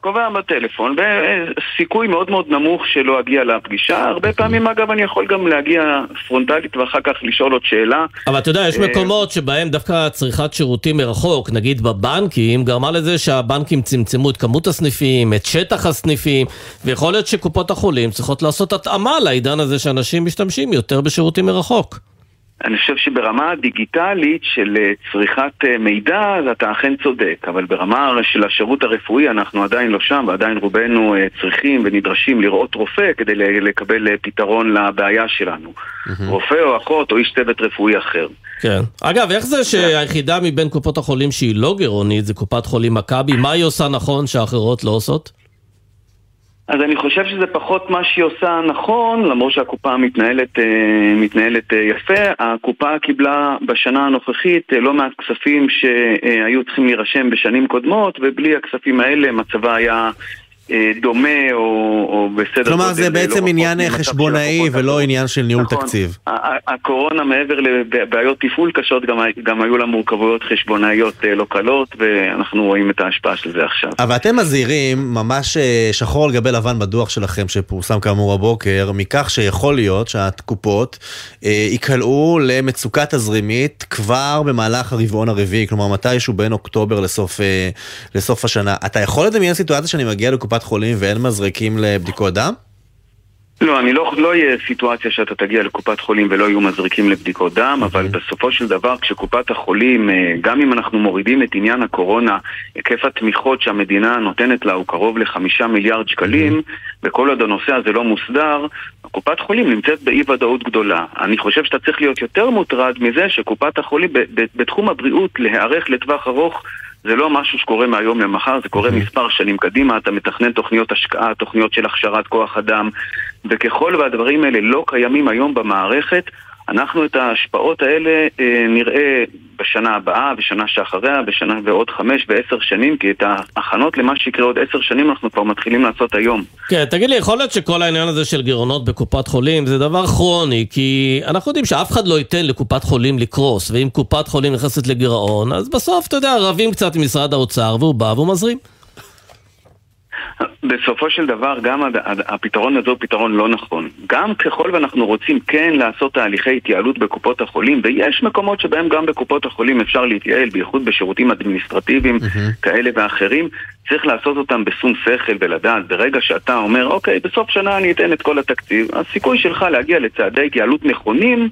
קובע בטלפון, וסיכוי מאוד מאוד נמוך שלא אגיע לפגישה. הרבה פעמים, אגב, אני יכול גם להגיע פרונטלית ואחר כך לשאול עוד שאלה. אבל אתה יודע, יש אה, מקומות שבהם דווקא צריכת שירותים מרחוק, נגיד בבנקים, גרמה לזה שהבנקים צמצמו את כמות הסניפים, את שטח הסניפים, ויכול להיות שקופות החולים צריכות לעשות התאמה לעידן הזה שאנשים משתמשים יותר בשירותים מרחוק. אני חושב שברמה הדיגיטלית של אה, צריכת אה, מידע, אתה אכן צודק, אבל ברמה של השירות הרפואי אנחנו עדיין לא שם, ועדיין רובנו אה, צריכים ונדרשים לראות רופא כדי לקבל פתרון לבעיה שלנו. רופא או אחות או איש צוות רפואי אחר. כן. אגב, איך זה שהיחידה מבין קופות החולים שהיא לא גירעונית זה קופת חולים מכבי? מה היא עושה נכון שהאחרות לא עושות? אז אני חושב שזה פחות מה שהיא עושה נכון, למרות שהקופה מתנהלת, אה, מתנהלת אה, יפה. הקופה קיבלה בשנה הנוכחית אה, לא מעט כספים שהיו צריכים להירשם בשנים קודמות, ובלי הכספים האלה מצבה היה דומה או, או בסדר כלומר, גודל, זה אה, בעצם לא עניין חשבונאי ולא האחרות. עניין של ניהול נכון. תקציב. הקורונה מעבר לבעיות תפעול קשות, גם, גם היו לה מורכבויות חשבונאיות אה, לא קלות, ואנחנו רואים את ההשפעה של זה עכשיו. אבל אתם מזהירים, ממש אה, שחור על גבי לבן בדוח שלכם שפורסם כאמור הבוקר, מכך שיכול להיות שהקופות אה, ייקלעו למצוקה תזרימית כבר במהלך הרבעון הרביעי, כלומר מתישהו בין אוקטובר לסוף, אה, לסוף השנה. אתה יכול לדמיין סיטואציה שאני מגיע לקופת חולים ואין מזרקים לבדיקות דם? לא, אני לא, לא יהיה סיטואציה שאתה תגיע לקופת חולים ולא יהיו מזריקים לבדיקות דם, אבל בסופו של דבר כשקופת החולים, אה, גם אם אנחנו מורידים את עניין הקורונה, היקף התמיכות שהמדינה נותנת לה הוא קרוב לחמישה מיליארד שקלים, וכל עוד הנושא הזה לא מוסדר, קופת חולים נמצאת באי ודאות גדולה. אני חושב שאתה צריך להיות יותר מוטרד מזה שקופת החולים ב- ב- בתחום הבריאות להיערך לטווח ארוך זה לא משהו שקורה מהיום למחר, זה קורה מספר שנים קדימה, אתה מתכנן תוכניות השקעה, תוכניות של הכשרת כוח אדם, וככל והדברים האלה לא קיימים היום במערכת, אנחנו את ההשפעות האלה אה, נראה בשנה הבאה, בשנה שאחריה, בשנה ועוד חמש ועשר שנים, כי את ההכנות למה שיקרה עוד עשר שנים אנחנו כבר מתחילים לעשות היום. כן, תגיד לי, יכול להיות שכל העניין הזה של גירעונות בקופת חולים זה דבר כרוני, כי אנחנו יודעים שאף אחד לא ייתן לקופת חולים לקרוס, ואם קופת חולים נכנסת לגירעון, אז בסוף, אתה יודע, רבים קצת עם משרד האוצר, והוא בא והוא מזרים. בסופו של דבר גם הפתרון הזה הוא פתרון לא נכון. גם ככל ואנחנו רוצים כן לעשות תהליכי התייעלות בקופות החולים, ויש מקומות שבהם גם בקופות החולים אפשר להתייעל, בייחוד בשירותים אדמיניסטרטיביים mm-hmm. כאלה ואחרים, צריך לעשות אותם בשום שכל ולדעת. ברגע שאתה אומר, אוקיי, בסוף שנה אני אתן את כל התקציב, הסיכוי שלך להגיע לצעדי התייעלות נכונים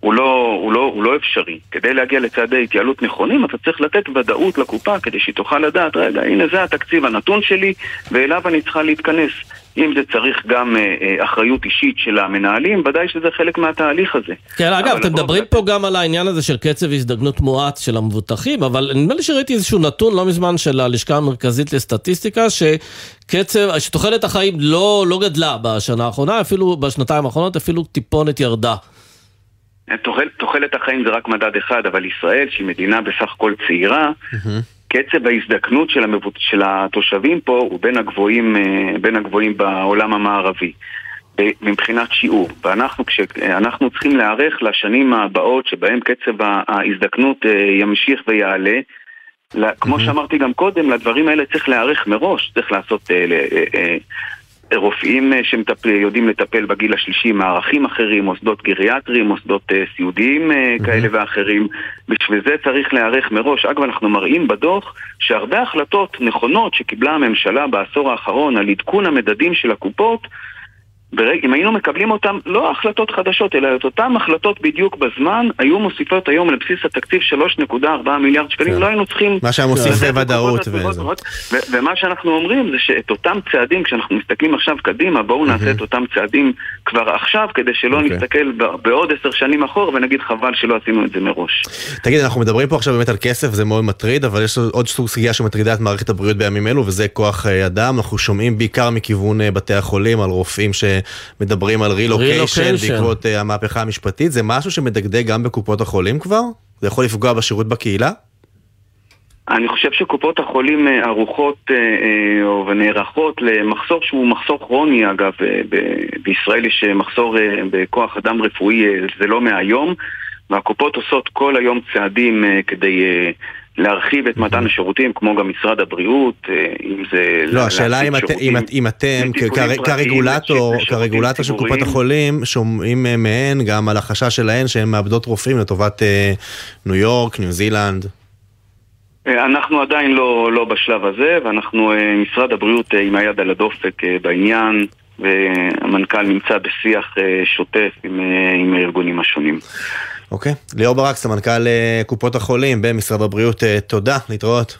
הוא לא, הוא, לא, הוא לא אפשרי. כדי להגיע לצעדי התייעלות נכונים, אתה צריך לתת ודאות לקופה כדי שהיא תוכל לדעת, רגע, הנה זה התקציב הנתון שלי, ואליו אני צריכה להתכנס. אם זה צריך גם אה, אה, אחריות אישית של המנהלים, ודאי שזה חלק מהתהליך הזה. כן, אגב, אתם מדברים פה גם על העניין הזה של קצב הזדגנות מועט של המבוטחים, אבל נדמה לי שראיתי איזשהו נתון לא מזמן של הלשכה המרכזית לסטטיסטיקה, שקצב, שתוחלת החיים לא, לא גדלה בשנה האחרונה, אפילו בשנתיים האחרונות, אפילו טיפונת ירדה. תוחלת החיים זה רק מדד אחד, אבל ישראל, שהיא מדינה בסך הכל צעירה, קצב ההזדקנות של, המבוט... של התושבים פה הוא בין הגבוהים, אה, בין הגבוהים בעולם המערבי. מבחינת שיעור, ואנחנו כשאנחנו צריכים להיערך לשנים הבאות שבהם קצב ההזדקנות אה, ימשיך ויעלה, כמו שאמרתי גם קודם, לדברים האלה צריך להיערך מראש, צריך לעשות אה, רופאים אה, שיודעים לטפל בגיל השלישי, מערכים אחרים, מוסדות גריאטריים, מוסדות אה, סיעודיים אה, כאלה ואחרים. בשביל זה צריך להיערך מראש. אגב, אנחנו מראים בדוח שהרבה החלטות נכונות שקיבלה הממשלה בעשור האחרון על עדכון המדדים של הקופות. אם היינו מקבלים אותם, לא החלטות חדשות, אלא את אותן החלטות בדיוק בזמן, היו מוסיפות היום לבסיס התקציב 3.4 מיליארד שקלים, כן. לא היינו צריכים... מה שהיה מוסיף זה ודאות. ומה שאנחנו אומרים זה שאת אותם צעדים, כשאנחנו מסתכלים עכשיו קדימה, בואו נעשה את אותם צעדים כבר עכשיו, כדי שלא אוקיי. נסתכל בעוד עשר שנים אחורה ונגיד חבל שלא עשינו את זה מראש. תגיד, אנחנו מדברים פה עכשיו באמת על כסף, זה מאוד מטריד, אבל יש עוד סוג סוגיה שמטרידה את מערכת הבריאות בימים אלו, וזה כוח אה, אדם. אנחנו שומעים בעיקר מכיוון אה, בתי החולים על רופאים ש... מדברים על רילוקיישן בעקבות uh, המהפכה המשפטית, זה משהו שמדגדג גם בקופות החולים כבר? זה יכול לפגוע בשירות בקהילה? אני חושב שקופות החולים אה, ערוכות אה, ונערכות למחסור שהוא מחסור כרוני אגב, בישראל יש מחסור בכוח אדם רפואי זה לא מהיום והקופות עושות כל היום צעדים כדי להרחיב את מתן השירותים, כמו גם משרד הבריאות, אה, אם זה... לא, השאלה אם, את, אם, אם אתם כרגולטור, כרגולטור של קופת החולים, שומעים מהן גם על החשש שלהן שהן מאבדות רופאים לטובת אה, ניו יורק, ניו זילנד. אה, אנחנו עדיין לא, לא בשלב הזה, ואנחנו, משרד הבריאות עם היד על הדופק בעניין, והמנכ"ל נמצא בשיח שוטף עם, עם הארגונים השונים. אוקיי. ליאור ברק, סמנכ"ל אה, קופות החולים במשרד הבריאות, אה, תודה, להתראות.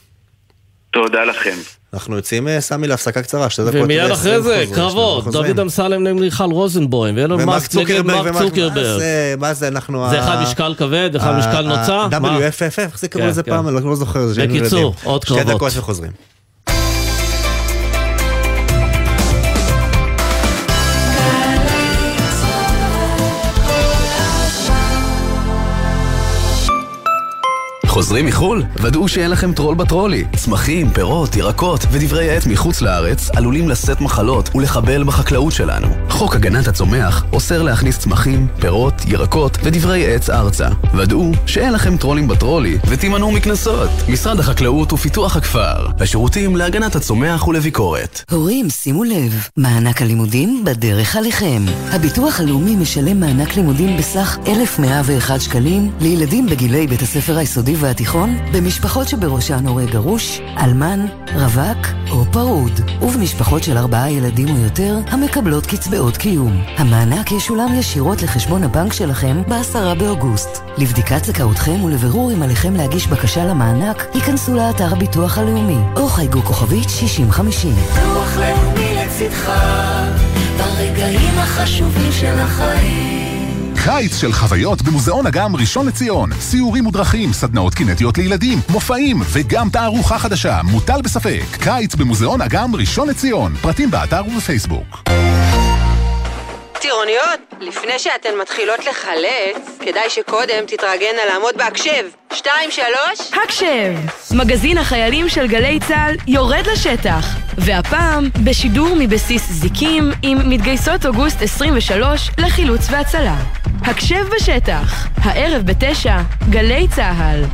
תודה לכם. אנחנו יוצאים, אה, סמי, להפסקה קצרה, שתי דקות. ומיד אחרי זה, קרבות, דוד אמסלם נגד מיכל רוזנבוים, ואילון מאסק נגד מרק צוקרברג. מה זה, אנחנו... זה אחד משקל כבד, אחד משקל נוצה? WFF, איך זה קראו לזה כן, פעם? כן. אני לא זוכר. בקיצור, עוד קרבות. שתי דקות וחוזרים. חוזרים מחו"ל? ודאו שאין לכם טרול בטרולי. צמחים, פירות, ירקות ודברי עט מחוץ לארץ עלולים לשאת מחלות ולחבל בחקלאות שלנו. חוק הגנת הצומח אוסר להכניס צמחים, פירות, ירקות ודברי עץ ארצה. ודאו שאין לכם טרולים בטרולי ותימנעו מקנסות. משרד החקלאות ופיתוח הכפר. השירותים להגנת הצומח ולביקורת. הורים, שימו לב, מענק הלימודים בדרך עליכם. הביטוח הלאומי משלם מענק לימודים בסך 1,101 שקלים לילדים בגילי בית הספר היסודי והתיכון במשפחות שבראשן הורה גרוש, אלמן, רווק או פרוד, ובמשפחות של ארבעה ילדים או יותר המקבלות קצבאות קיום. המענק ישולם ישירות לחשבון הבנק שלכם ב-10 באוגוסט. לבדיקת זכאותכם ולבירור אם עליכם להגיש בקשה למענק, היכנסו לאתר הביטוח הלאומי או חייגו כוכבית 6050. ביטוח לאומי לצדך ברגעים החשובים של החיים קיץ של חוויות במוזיאון אגם ראשון לציון. סיורים מודרכים, סדנאות קינטיות לילדים, מופעים וגם תערוכה חדשה, מוטל בספק. קיץ במוזיאון אגם ראשון לציון. פרטים באתר ובפייסבוק. טירוניות, לפני שאתן מתחילות לחלץ, כדאי שקודם תתרגלנה לעמוד בהקשב. שתיים, שלוש... הקשב! מגזין החיילים של גלי צה"ל יורד לשטח. והפעם, בשידור מבסיס זיקים עם מתגייסות אוגוסט 23 לחילוץ והצלה. הקשב בשטח, הערב בתשע, גלי צה"ל.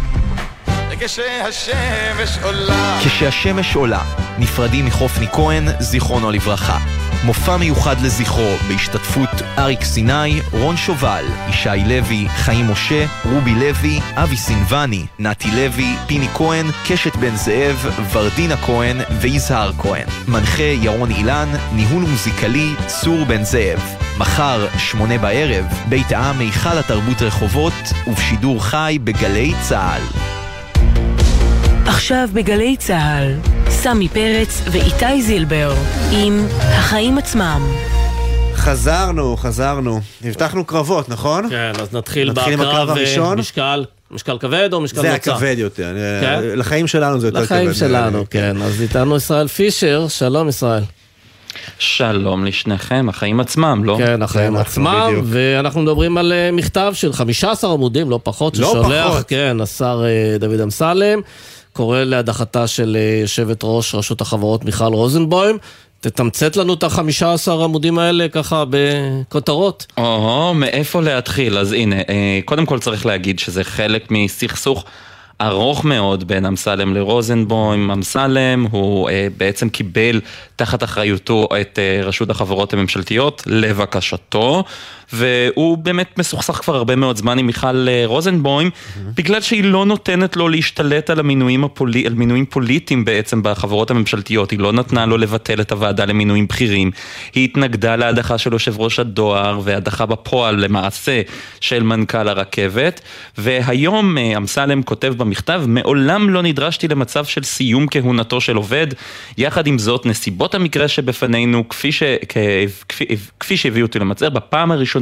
כשהשמש עולה כשהשמש עולה, נפרדים מחופני כהן, זיכרונו לברכה. מופע מיוחד לזכרו, בהשתתפות אריק סיני, רון שובל, ישי לוי, חיים משה, רובי לוי, אבי סינבני, נתי לוי, פיני כהן, קשת בן זאב, ורדינה כהן ויזהר כהן. מנחה ירון אילן, ניהול מוזיקלי צור בן זאב. מחר, שמונה בערב, בית העם היכל התרבות רחובות, ובשידור חי בגלי צה"ל. עכשיו בגלי צה"ל, סמי פרץ ואיתי זילבר עם החיים עצמם. חזרנו, חזרנו. הבטחנו קרבות, נכון? כן, אז נתחיל נתחיל בקרב אה, הראשון? משקל, משקל כבד או משקל זה נוצה? הכבד יותר. כן? לחיים שלנו זה יותר כבד. לחיים. שלנו, כן. אז איתנו ישראל פישר, שלום ישראל. שלום לשניכם, החיים עצמם, לא? כן, החיים עצמם, ואנחנו מדברים על אה, מכתב של 15 עמודים, לא פחות, לא ששולח, פחות. כן, השר אה, דוד אמסלם, קורא להדחתה של אה, יושבת ראש רשות החברות מיכל רוזנבוים. תתמצת לנו את ה-15 עמודים האלה ככה בכותרות. או, מאיפה להתחיל? אז הנה, קודם כל צריך להגיד שזה חלק מסכסוך ארוך מאוד בין אמסלם לרוזנבוים. אמסלם הוא אה, בעצם קיבל תחת אחריותו את אה, רשות החברות הממשלתיות לבקשתו, והוא באמת מסוכסך כבר הרבה מאוד זמן עם מיכל אה, רוזנבוים, בגלל שהיא לא נותנת לו להשתלט על המינויים, הפולי, על מינויים פוליטיים בעצם בחברות הממשלתיות, היא לא נתנה לו לבטל את הוועדה למינויים בכירים, היא התנגדה להדחה של יושב ראש הדואר והדחה בפועל למעשה של מנכ"ל הרכבת, והיום אה, אמסלם כותב במכתב, מעולם לא נדרשתי למצב של סיום כהונתו של עובד, יחד עם זאת נסיבות המקרה שבפנינו, כפי, ש... כפי... כפי שהביאו אותי למצער, בפעם הראשונה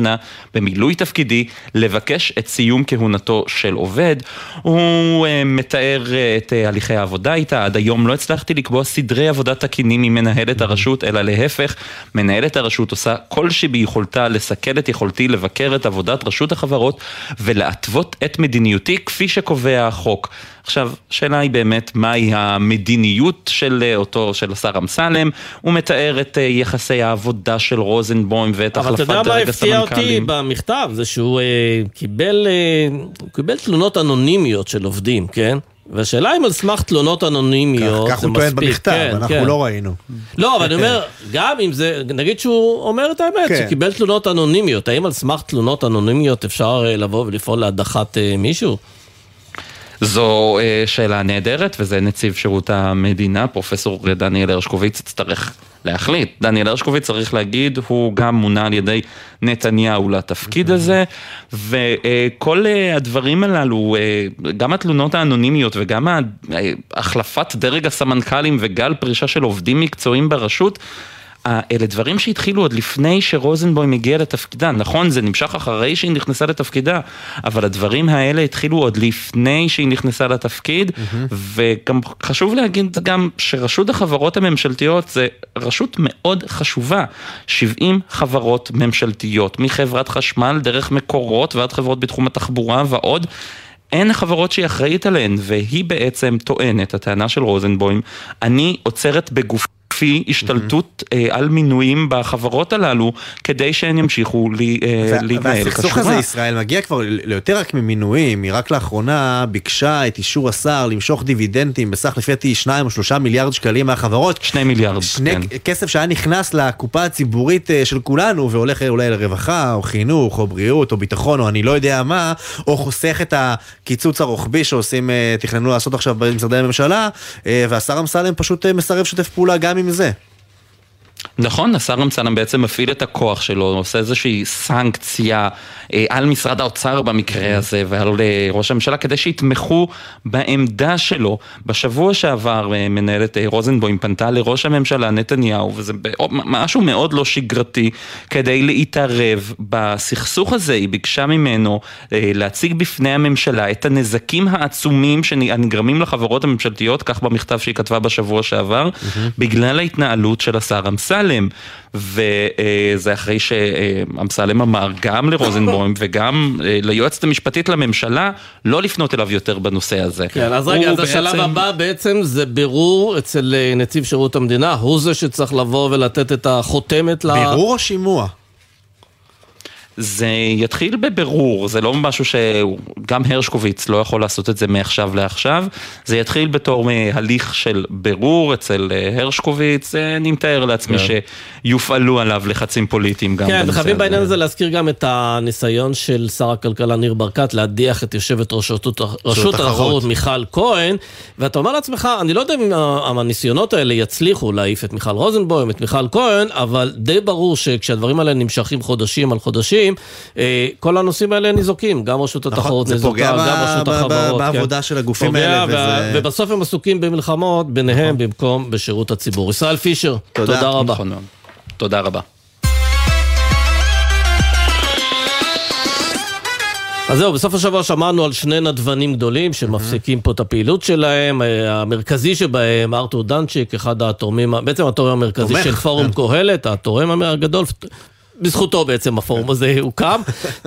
במילוי תפקידי, לבקש את סיום כהונתו של עובד. הוא אה, מתאר אה, את אה, הליכי העבודה איתה, עד היום לא הצלחתי לקבוע סדרי עבודה תקינים עם מנהלת הרשות, אלא להפך, מנהלת הרשות עושה כל שביכולתה לסכל את יכולתי לבקר את עבודת רשות החברות ולהתוות את מדיניותי כפי שקובע החוק. עכשיו, השאלה היא באמת מהי המדיניות של אה, אותו, של השר אמסלם, הוא מתאר את אה, יחסי העבודה של רוזנבוים ואת אבל אתה החלפת יודע מה דרג הפתיע אותי הסמנכ"לים. במכתב? זה שהוא אה, קיבל, אה, קיבל תלונות אנונימיות של עובדים, כן? והשאלה אם על סמך תלונות אנונימיות כך זה הוא טוען מספיק. במכתב, כן, אנחנו כן. לא ראינו. לא, אבל אני אומר, גם אם זה, נגיד שהוא אומר את האמת, כן. שקיבל תלונות אנונימיות, האם על סמך תלונות אנונימיות אפשר אה, לבוא ולפעול להדחת מישהו? זו אה, שאלה נהדרת, וזה נציב שירות המדינה, פרופסור דניאל הרשקוביץ יצטרך להחליט. דניאל הרשקוביץ צריך להגיד, הוא גם מונה על ידי נתניהו לתפקיד הזה, וכל אה, הדברים הללו, אה, גם התלונות האנונימיות וגם אה, החלפת דרג הסמנכ"לים וגל פרישה של עובדים מקצועיים ברשות, אה, אלה דברים שהתחילו עוד לפני שרוזנבוים הגיע לתפקידה, נכון זה נמשך אחרי שהיא נכנסה לתפקידה, אבל הדברים האלה התחילו עוד לפני שהיא נכנסה לתפקיד, וגם חשוב להגיד גם שרשות החברות הממשלתיות זה רשות מאוד חשובה, 70 חברות ממשלתיות, מחברת חשמל דרך מקורות ועד חברות בתחום התחבורה ועוד. אין חברות שהיא אחראית עליהן, והיא בעצם טוענת, הטענה של רוזנבוים, אני עוצרת בגופי השתלטות אה, על מינויים בחברות הללו, כדי שהן ימשיכו לי- אה, וה- להתנהל והסכסוך. הזה, ישראל, מגיע כבר ליותר רק ממינויים, היא רק לאחרונה ביקשה את אישור השר למשוך דיבידנדים בסך לפי דעתי 2 או 3 מיליארד שקלים מהחברות. 2 מיליארד, שני כן. כסף שהיה נכנס לקופה הציבורית אה, של כולנו והולך אולי לרווחה, או חינוך, או בריאות, או ביטחון, או אני לא יודע מה, או חוסך את הקיצוץ הרוחבי שעושים, אה, תכננו לעשות עכשיו במשרדי הממשלה, והשר אמסלם פשוט מסרב לשתף פעולה גם עם זה. נכון, השר אמסלם בעצם מפעיל את הכוח שלו, עושה איזושהי סנקציה אה, על משרד האוצר במקרה הזה ועל אה, ראש הממשלה כדי שיתמכו בעמדה שלו. בשבוע שעבר אה, מנהלת אה, רוזנבוים פנתה לראש הממשלה נתניהו, וזה משהו מאוד לא שגרתי, כדי להתערב בסכסוך הזה. היא ביקשה ממנו אה, להציג בפני הממשלה את הנזקים העצומים שנגרמים לחברות הממשלתיות, כך במכתב שהיא כתבה בשבוע שעבר, בגלל ההתנהלות של השר אמסלם. וזה אחרי שאמסלם אמר גם לרוזנבוים וגם אה, ליועצת המשפטית לממשלה לא לפנות אליו יותר בנושא הזה. כן, אז רגע, אז השלב בעצם- הבא בעצם זה בירור אצל אה, נציב שירות המדינה, הוא זה שצריך לבוא ולתת את החותמת ל... בירור או שימוע? זה יתחיל בבירור, זה לא משהו שגם הרשקוביץ לא יכול לעשות את זה מעכשיו לעכשיו, זה יתחיל בתור אה, הליך של בירור אצל אה, הרשקוביץ, אה, אני מתאר לעצמי כן. שיופעלו עליו לחצים פוליטיים גם כן, בנושא הזה. בעניין הזה להזכיר גם את הניסיון של שר הכלכלה ניר ברקת להדיח את יושבת ראש רשות, התחרות. מיכל כהן, ואתה אומר לעצמך, אני לא יודע אם ה- הניסיונות האלה יצליחו להעיף את מיכל רוזנבוים, את מיכל כהן, אבל די ברור שכשהדברים האלה נמשכים חודשים על חודשים, אה, כל הנושאים האלה ניזוקים, גם רשות התחרות נכון, זה פוגע ניזוקה, גם רשות החברות. כן. בעבודה של הגופים פוגע, האלה, וזה- ובסוף הם עסוקים במלחמות ביניהם במקום בשירות הציבור. ישראל פישר, תודה. תודה רבה. נכון. תודה רבה. אז זהו, בסוף השבוע שמענו על שני נדבנים גדולים שמפסיקים פה את הפעילות שלהם. אה, המרכזי שבהם, ארתור דנצ'יק, אחד התורמים, בעצם התורם המרכזי תומך, של פורום כן. קהלת, התורם הגדול. בזכותו בעצם הפורום הזה הוקם,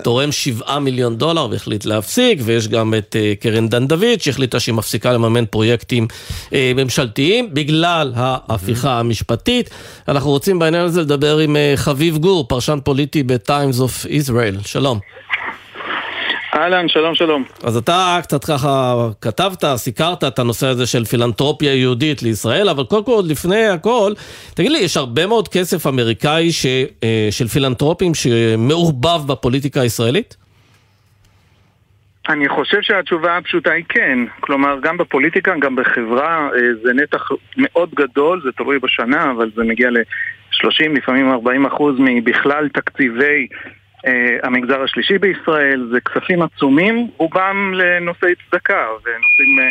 תורם 7 מיליון דולר והחליט להפסיק, ויש גם את אה, קרן דן דוד שהחליטה שהיא מפסיקה לממן פרויקטים אה, ממשלתיים בגלל ההפיכה המשפטית. אנחנו רוצים בעניין הזה לדבר עם אה, חביב גור, פרשן פוליטי ב-Times of Israel. שלום. אהלן, שלום שלום. אז אתה קצת ככה כתבת, סיקרת את הנושא הזה של פילנטרופיה יהודית לישראל, אבל קודם כל, לפני הכל, תגיד לי, יש הרבה מאוד כסף אמריקאי ש, אה, של פילנטרופים שמעורבב בפוליטיקה הישראלית? אני חושב שהתשובה הפשוטה היא כן. כלומר, גם בפוליטיקה, גם בחברה, אה, זה נתח מאוד גדול, זה תלוי בשנה, אבל זה מגיע ל-30, לפעמים 40 אחוז מבכלל תקציבי המגזר השלישי בישראל. זה כספים עצומים, רובם לנושאי צדקה ונושאים... אה,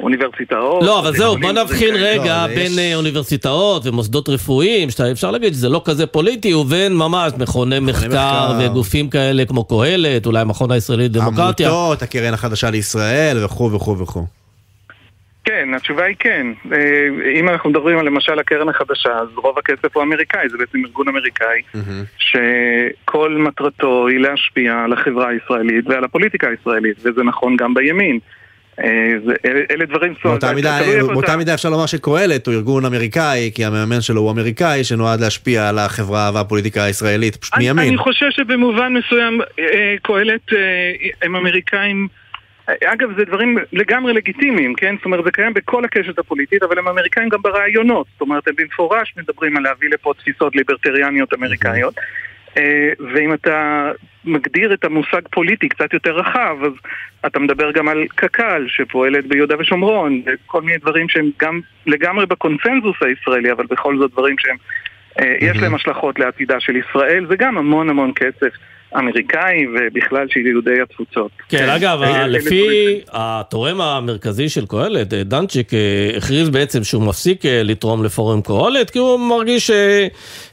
אוניברסיטאות. לא, אבל זהו, בוא נבחין. רגע לא, בין יש- אה, אוניברסיטאות ומוסדות רפואיים, שאתה- אפשר להגיד שזה לא כזה פוליטי, ובין ממש מכוני מחקר. וגופים כאלה כמו קהלת, אולי המכון הישראלי לדמוקרטיה. עמותות, הקרן החדשה לישראל וכו' וכו' וכו'. כן, התשובה היא כן. אה, אם אנחנו מדברים על למשל הקרן החדשה, אז רוב הכסף הוא אמריקאי, זה בעצם ארגון אמריקאי, שכל מטרתו היא להשפיע על החברה הישראלית ועל הפוליטיקה הישראלית, וזה נכון גם בימין. אה, זה- אלה- אלה דברים... איפה באותה מידה אפשר לומר שקהלת הוא ארגון אמריקאי, כי המאמן שלו הוא אמריקאי, שנועד להשפיע על החברה והפוליטיקה הישראלית, פשוט מימין. אני חושב שבמובן מסוים אה, קהלת הם אמריקאים אגב, זה דברים לגמרי לגיטימיים, כן? זאת אומרת, זה קיים בכל הקשת הפוליטית, אבל הם אמריקאים גם ברעיונות. זאת אומרת, הם במפורש מדברים על להביא לפה תפיסות ליברטריאניות אמריקאיות. אה, ואם אתה מגדיר את המושג פוליטי קצת יותר רחב, אז אתה מדבר גם על קק"ל שפועלת ביהודה ושומרון, וכל מיני דברים שהם גם לגמרי בקונצנזוס הישראלי, אבל בכל זאת דברים שהם, אה, יש להם השלכות לעתידה של ישראל, וגם המון המון כסף אמריקאי ובכלל של יהודי התפוצות. כן, אגב, אה, אלה לפי דברים- התורם המרכזי של קהלת, אה, דנצ'יק, אה, הכריז בעצם שהוא מפסיק אה, לתרום לפורום קהלת, כי הוא מרגיש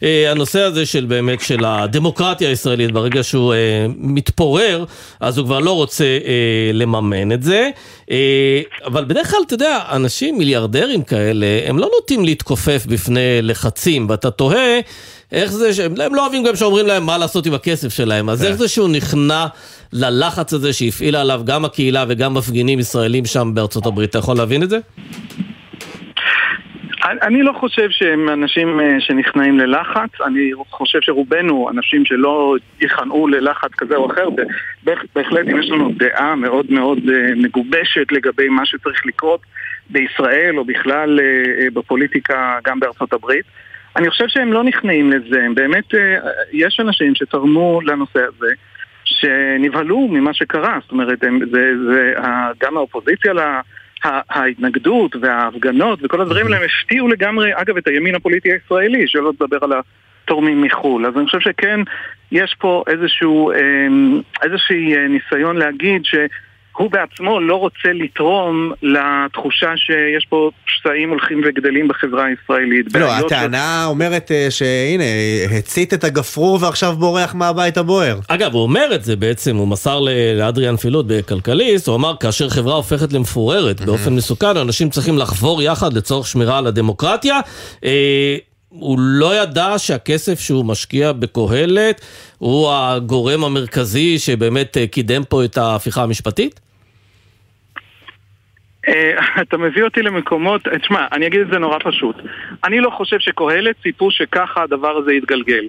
שהנושא הזה של באמת, של הדמוקרטיה הישראלית, ברגע שהוא אה, מתפורר, אז הוא כבר לא רוצה אה, לממן את זה. אה, אבל בדרך כלל, אתה יודע, אנשים מיליארדרים כאלה, הם לא נוטים להתכופף בפני לחצים, ואתה תוהה... איך זה שהם הם לא אוהבים גם שאומרים להם מה לעשות עם הכסף שלהם, אז איך זה שהוא נכנע ללחץ הזה שהפעילה עליו גם הקהילה וגם מפגינים ישראלים שם בארצות הברית, אתה יכול להבין את זה? אני- לא חושב שהם אנשים אה, שנכנעים ללחץ, אני חושב שרובנו אנשים שלא ייכנעו ללחץ כזה או אחר, בהחלט אם יש לנו דעה מאוד מאוד אה, מגובשת לגבי מה שצריך לקרות בישראל או בכלל אה, בפוליטיקה גם בארצות הברית. אני חושב שהם לא נכנעים לזה, הם באמת, אה, יש אנשים שתרמו לנושא הזה, שנבהלו ממה שקרה, זאת אומרת, הם, זה, זה, גם האופוזיציה ל- ה- ההתנגדות וההפגנות וכל הדברים האלה הם הפתיעו לגמרי, אגב, את הימין הפוליטי הישראלי, שלא לדבר על התורמים מחו"ל. אז אני חושב שכן, יש פה איזשהו, אמ, איזשהו ניסיון להגיד ש... הוא בעצמו לא רוצה לתרום לתחושה שיש פה שסעים הולכים וגדלים בחברה הישראלית. לא, הטענה אומרת אה, שהנה, הצית את הגפרור ועכשיו בורח מהבית הבוער. אגב, הוא אומר את זה בעצם, הוא מסר לאדריאן פילוט בכלכליסט, הוא אמר, כאשר חברה הופכת למפוררת באופן מסוכן, אנשים צריכים לחבור יחד לצורך שמירה על הדמוקרטיה. הוא לא ידע שהכסף שהוא משקיע בקהלת הוא הגורם המרכזי שבאמת אה, קידם פה את ההפיכה המשפטית? אה, אתה מביא אותי למקומות, אה, תשמע, אני אגיד את זה נורא פשוט. אני לא חושב שקהלת ציפו שככה הדבר הזה יתגלגל.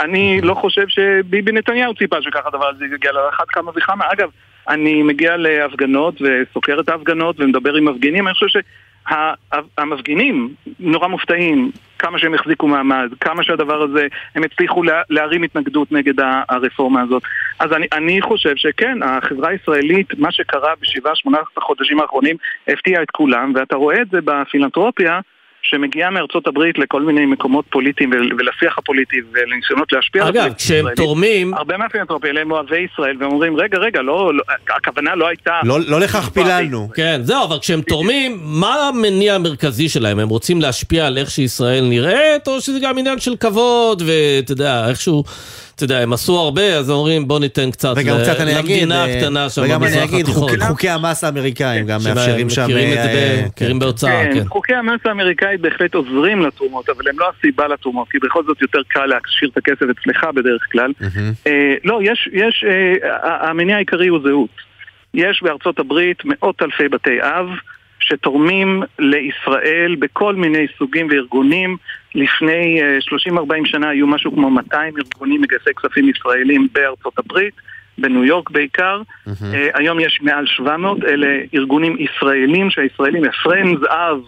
אני לא חושב שביבי נתניהו ציפה שככה הדבר הזה יתגלגל, על אחת כמה וכמה. אגב, אני מגיע להפגנות וסוקר את ההפגנות ומדבר עם מפגינים, אני חושב שהמפגינים נורא מופתעים כמה שהם החזיקו מעמד, כמה שהדבר הזה, הם הצליחו לה, להרים התנגדות נגד הרפורמה הזאת. אז אני, אני חושב שכן, החברה הישראלית, מה שקרה בשבעה, שמונה החודשים האחרונים, הפתיע את כולם, ואתה רואה את זה בפילנטרופיה, שמגיעה מארצות הברית לכל מיני מקומות פוליטיים ול- ולשיח הפוליטי ולניסיונות להשפיע על אגב, הפוליטיקה כשהם. תורמים... הרבה מהפילנטרופיה אלה הם אוהבי ישראל, והם אומרים, רגע, רגע, לא, לא, הכוונה לא הייתה... לא, לא לכך פיללנו. כן, זהו, אבל כשהם תורמים, מה המניע המרכזי שלהם? הם רוצים להשפיע על איך שישראל נראית, או שזה גם עניין של כבוד, ואתה יודע, איכשהו, אתה יודע, הם עשו הרבה, אז אומרים, בוא ניתן קצת וגם ל- קצת אני אגיד, למדינה אה, הקטנה שם וגם אני במזרח אגיד, התיכון. חוקי- חוקי המס האמריקאים גם שמה- מאפשרים שם... מכירים את זה אה, ב- מכירים בהוצאה, כן. חוקי המס האמריקאית בהחלט עוזרים לתרומות, אבל הם לא הסיבה לתרומות, כי בכל זאת יותר קל להשאיר את הכסף אצלך בדרך כלל. אה, לא, יש, יש, אה, ה- המניע העיקרי הוא זהות. יש בארצות הברית מאות אלפי בתי אב שתורמים לישראל בכל מיני סוגים וארגונים. לפני אה, 30-40 שנה היו משהו כמו 200 ארגונים מגייסי כספים ישראלים בארצות הברית. בניו יורק בעיקר, אה, היום יש מעל 700, אלה ארגונים ישראלים שהישראלים, Friends of,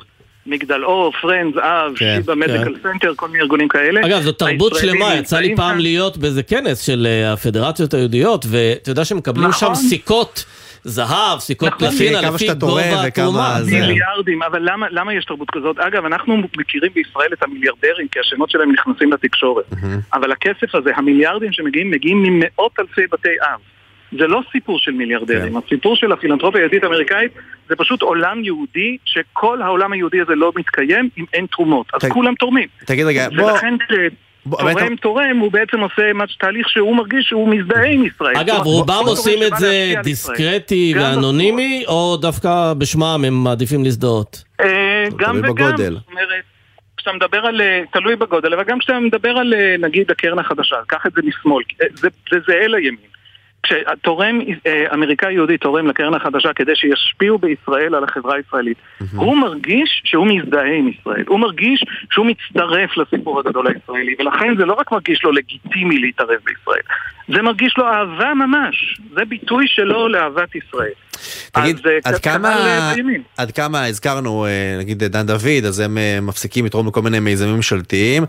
מגדל אור, Friends of, כן, Sheba Medical Center, כל מיני ארגונים כאלה. אגב, זו תרבות שלמה, יצא לי פעם כאן. להיות באיזה כנס של אה, הפדרציות היהודיות, ואתה יודע שמקבלים שם נכון. סיכות זהב, סיכות נכון. פלטינה, לפי גובה התרומה. מיליארדים, אבל למה, למה יש תרבות כזאת? אגב, אנחנו מכירים בישראל את המיליארדרים, כי השמות שלהם נכנסים לתקשורת. אבל הכסף הזה, המיליארדים שמגיעים, מגיעים ממאות אלפי בתי אב. זה לא סיפור של מיליארדרים, הסיפור של הפילנטרופיה היהודית האמריקאית זה פשוט עולם יהודי שכל העולם היהודי הזה לא מתקיים אם אין תרומות, אז תג- כולם תורמים. תגיד רגע, בוא... ולכן תורם תורם, הוא בעצם עושה מה- תהליך שהוא מרגיש שהוא מזדהה עם ישראל. אגב, רובם עושים את זה. דיסקרטי ואנונימי, או דווקא בשמם הם מעדיפים להזדהות? אה, גם תלוי וגם. זאת אומרת, כשאתה מדבר על, אה, תלוי בגודל, אבל גם כשאתה מדבר על אה, נגיד הקרן החדשה, קח את זה משמאל, זה זה זהה לימין. כשתורם אה, אמריקאי יהודי תורם לקרן החדשה כדי שישפיעו בישראל על החברה הישראלית, הוא מרגיש שהוא מזדהה עם ישראל, הוא מרגיש שהוא מצטרף לסיפור הגדול הישראלי, ולכן זה לא רק מרגיש לו לגיטימי להתערב בישראל, זה מרגיש לו אהבה ממש, זה ביטוי שלו לאהבת ישראל. תגיד, אז, אה, עד כמה. עד כמה הזכרנו, אה, נגיד דן דוד, אז הם אה, מפסיקים לתרום לכל מיני מיזמים ממשלתיים.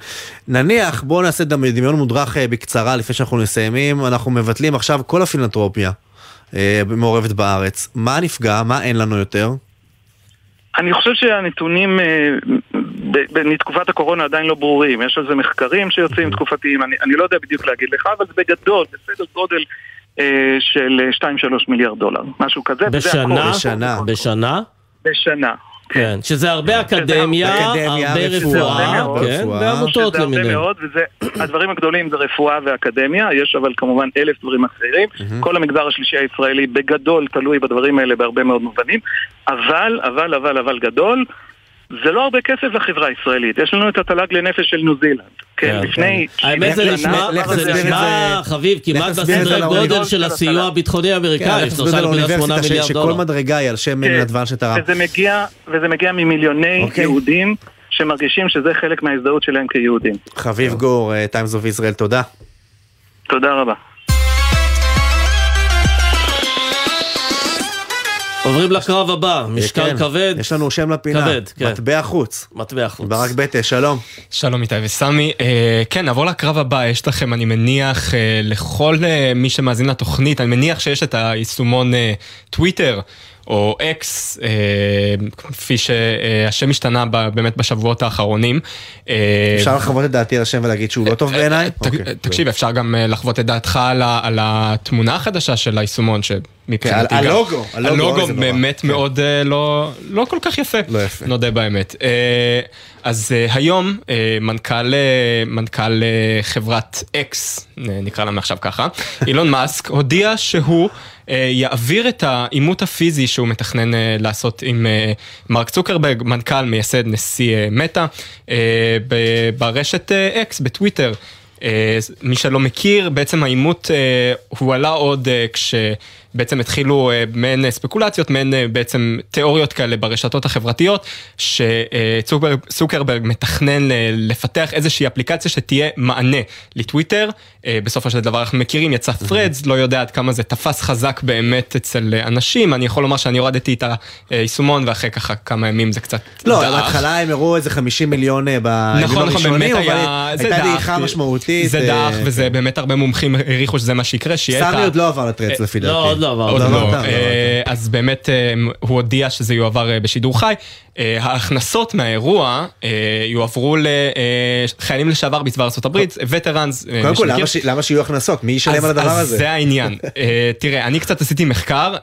נניח, בואו נעשה דמ- דמיון מודרך בקצרה לפני שאנחנו מסיימים, אנחנו מבטלים עכשיו כל הפילנטרופיה מעורבת בארץ. מה נפגע? מה אין לנו יותר? אני חושב שהנתונים אה, מתקופת הקורונה עדיין לא ברורים, יש על זה מחקרים שיוצאים תקופתיים, אני, אני לא יודע בדיוק להגיד לך, אבל זה בגדול, בסדר גודל אה, של 2-3 מיליארד דולר, משהו כזה. בשנה. בשנה? בשנה. כן, שזה הרבה אקדמיה, אקדמיה, הרבה רפואה, רפואה, כן. ועמותות שזה הרבה למיניהן. מאוד, והדברים הגדולים זה רפואה ואקדמיה, יש אבל כמובן אלף דברים אחרים. כל המגזר השלישי הישראלי בגדול תלוי בדברים האלה בהרבה מאוד מובנים, אבל, אבל, אבל, אבל גדול, זה לא הרבה כסף לחברה הישראלית. יש לנו את התל"ג לנפש של ניו זילנד. כן, לפני... האמת זה נשמע, חביב, כמעט בסדרי גודל של הסיוע הביטחוני כן, האמריקאי, לך תסביר את זה 3.8 לאוניברסיטה ש- מיליארד שכל דולר. מדרגה היא על שם כן. נדבן שתרם. וזה מגיע, ממיליוני אוקיי. יהודים שמרגישים שזה חלק מההזדהות שלהם כיהודים. חביב גור, Times of Israel, תודה. תודה רבה. עוברים לקרב הבא, משקל כן, כבד, יש לנו שם לפינה, כבד, כן. מטבע חוץ. מטבע חוץ. ברק בטה, שלום. שלום איתי וסמי. אה, כן, נעבור לקרב הבא. יש לכם, אני מניח, אה, לכל אה, מי שמאזין לתוכנית, אני מניח שיש את היישומון אה, טוויטר, או אקס, אה, כפי שהשם השתנה ב- באמת בשבועות האחרונים. אה, אפשר לחוות את דעתי על השם ולהגיד שהוא לא טוב בעיניי? ת- תקשיב, אפשר גם אה, לחוות את דעתך על על התמונה החדשה של היישומון, שמבחינתי כן, גם... הלוגו, הלוגו. באמת מאוד אה, לא לא כל כך יפה, נודה באמת. אה, אז אה, היום אה, מנכ"ל אה, מנכ"ל אה, חברת אקס, אה, נקרא לה מעכשיו ככה, אילון מאסק, הודיע שהוא... אה, יעביר את העימות הפיזי שהוא מתכנן אה, לעשות עם אה, מרק צוקרברג, מנכ"ל, מייסד, נשיא מטא, ברשת אקס, בטוויטר. מי שלא מכיר, בעצם העימות הועלה עוד אה, כשבעצם התחילו אה, מעין ספקולציות, מעין אה, בעצם תיאוריות כאלה ברשתות החברתיות, שצוקרברג מתכנן אה, לפתח איזושהי אפליקציה שתהיה מענה לטוויטר. אה, בסופו של דבר אנחנו מכירים, יצא פרדס, לא יודע עד כמה זה תפס חזק באמת אצל אה, אנשים, אני יכול לומר שאני הורדתי את היישומון ואחרי ככה כמה ימים זה קצת לא. בהתחלה הם הראו איזה 50 מיליון אה, בימים נכון, נכון, הראשונים, באמת אבל היה, זה הייתה דעיכה משמעותית. זה אה, דעך, וזה באמת הרבה מומחים העריכו שזה מה שיקרה, שיהיה את ה... סמי עוד לא עבר לטרץ אה, לפי דעתי. לא, עוד לא עבר. עוד לא לא. עבר, אה, אז באמת אה, הוא הודיע שזה יועבר אה, בשידור חי. ההכנסות מהאירוע יועברו לחיילים לשעבר בצבא ארה"ב, וטראנס. קודם כל. למה ש- למה שיהיו הכנסות? מי ישלם אז- על הדבר אז הזה? זה העניין. אה, תראה, אני קצת עשיתי מחקר,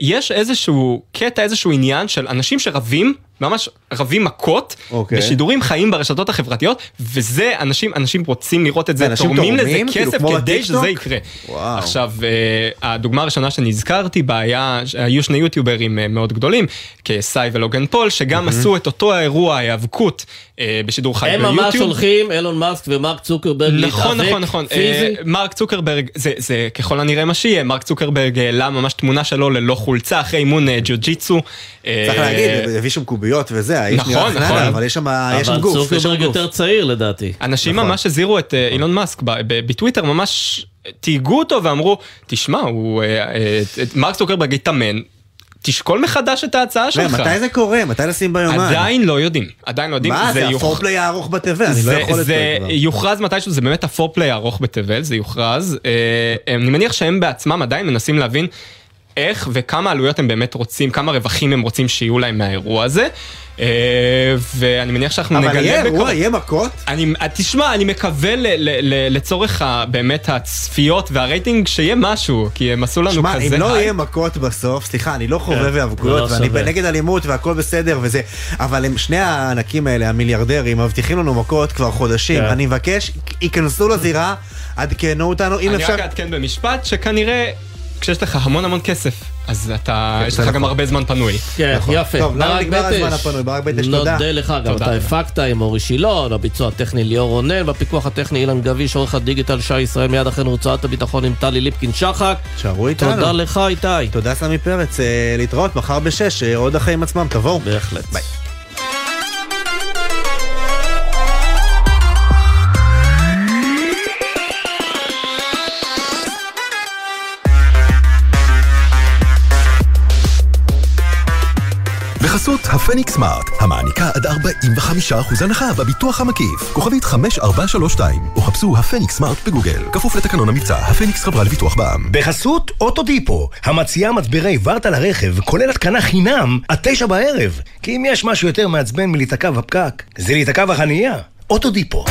יש איזשהו קטע, איזשהו עניין של אנשים שרבים, ממש רבים מכות, אוקיי. בשידורים חיים ברשתות החברתיות, וזה, אנשים, אנשים רוצים לראות את זה, ואנשים תורמים לזה תורמים? כאילו, כסף כדי בטיקטוק? שזה יקרה. וואו. עכשיו, אה, הדוגמה הראשונה שנזכרתי בה היה, היו שני יוטיוברים אה, מאוד גדולים, כסאי ולוגן פול, שגם עשו את אותו האירוע, ההיאבקות, אה, בשידור חי הם ביוטיוב. ממש הולכים, אילון מאסק ומרק צוקרברג נכון, להתאבק נכון, נכון. פיזי. אה, מרק צוקרברג, זה, זה ככל הנראה מה שיהיה, מרק צוקרברג העלה ממש תמונה שלו ללא חולצה אחרי אימון ג'ו-ג'יצו. אה, צריך להגיד, הביא שם קוביות וזה, האיש נכון, נראה נכון. חננה, אבל יש שם יש שם אבל גוף. שם צוקרברג. יותר צעיר לדעתי. אנשים נכון. ממש הזהירו את אה, אילון מאסק בטוויטר, ממש תהיגו אותו ואמרו, תשמע, הוא, אה, אה, מרק צוקרברג התאמן, תשקול מחדש את ההצעה שלך. מתי זה קורה? מתי לשים ביומן? עדיין לא יודעים, עדיין לא יודעים. מה, זה יוכ- ה foreplay הארוך בתבל, אני לא זה, יכול את זה זה כבר. יוכרז מתישהו, זה באמת ה foreplay הארוך בתבל, זה יוכרז. אני מניח שהם בעצמם עדיין מנסים להבין איך וכמה עלויות הם באמת רוצים, כמה רווחים הם רוצים שיהיו להם מהאירוע הזה. אה, ואני מניח שאנחנו נגלה אבל. יהיה אירוע, יהיה מכות? אני, תשמע, אני מקווה ל, ל, ל, לצורך ה, באמת הצפיות והרייטינג שיהיה משהו, כי הם עשו לנו שמע, כזה אם לא הייפ. יהיה מכות בסוף, סליחה, אני לא כן, חובב זה היאבקויות, לא ואני שווה. נגד אלימות והכל בסדר וזה, אבל הם שני הענקים האלה, המיליארדרים, מבטיחים לנו מכות כבר חודשים. כן. אני מבקש, ייכנסו לזירה, עדכנו אותנו, אם אני אפשר... רק אעדכן במשפט שכנראה כשיש לך המון המון כסף, אז אתה, כן, יש לך נכון. גם הרבה זמן פנוי. כן, נכון. יפה. טוב, ברק נגמר. הזמן הפנוי, ברק בטש, תודה. נודה לך, גם. אתה הפקת עם אורי שילון, הביצוע הטכני ליאור רונן, בפיקוח הטכני אילן גביש, עורך הדיגיטל שי ישראל, מיד אחרינו הוצאת הביטחון עם טלי ליפקין שחק. שערו איתנו. תודה לך איתי. תודה סמי פרץ, אה, להתראות מחר בשש, אה, עוד החיים עצמם, תבואו. בהחלט. ביי. בחסות הפניקס סמארט, המעניקה עד 45% הנחה בביטוח המקיף. כוכבית 5432, או חפשו הפניקס סמארט בגוגל. כפוף לתקנון המבצע, הפניקס חברה לביטוח בע"מ. בחסות אוטודיפו, המציעה מצברי ורטה לרכב, כולל התקנה חינם, עד תשע בערב. כי אם יש משהו יותר מעצבן מלהיתקע בפקק, זה להיתקע בחנייה. אוטודיפו.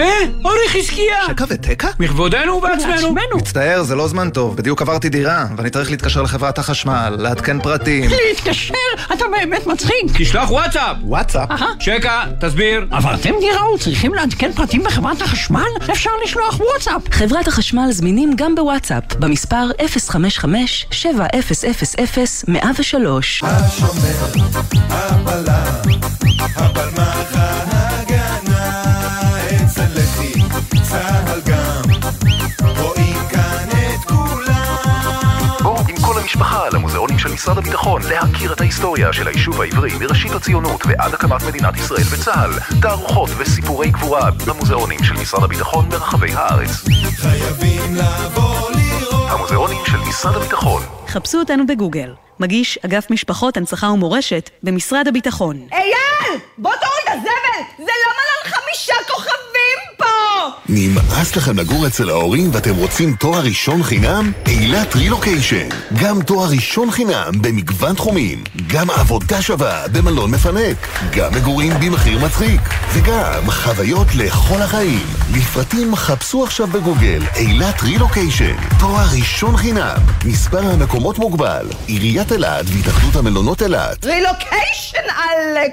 אה, אורי חזקיה! שקע ותקע? מכבודנו ובעצמנו. מצטער, זה לא זמן טוב. בדיוק עברתי דירה, ואני צריך להתקשר לחברת החשמל, לעדכן פרטים. להתקשר? אתה באמת מצחיק. תשלח וואטסאפ. וואטסאפ? שקע, תסביר. עברתם דירה וצריכים לעדכן פרטים בחברת החשמל? אפשר לשלוח וואטסאפ. חברת החשמל זמינים גם בוואטסאפ, במספר 055-7000-103. הבלמח ההגנה המשפחה למוזיאונים של משרד הביטחון להכיר את ההיסטוריה של היישוב העברי מראשית הציונות ועד הקמת מדינת ישראל וצה"ל. תערוכות וסיפורי גבורה במוזיאונים של משרד הביטחון ברחבי הארץ. חייבים לבוא לראות המוזיאונים של משרד הביטחון. חפשו אותנו בגוגל. מגיש אגף משפחות, הנצחה ומורשת במשרד הביטחון. אייל! בוא תוריד את הזבל! זה לא מלון חמישה כוכבים! נמאס לכם לגור אצל ההורים ואתם רוצים תואר ראשון חינם? אילת רילוקיישן. גם תואר ראשון חינם במגוון תחומים. גם עבודה שווה במלון מפנק. גם מגורים במחיר מצחיק. וגם חוויות לכל החיים. לפרטים חפשו עכשיו בגוגל אילת רילוקיישן. תואר ראשון חינם. מספר המקומות מוגבל. עיריית אילת והתאחדות המלונות אילת. רילוקיישן עלק!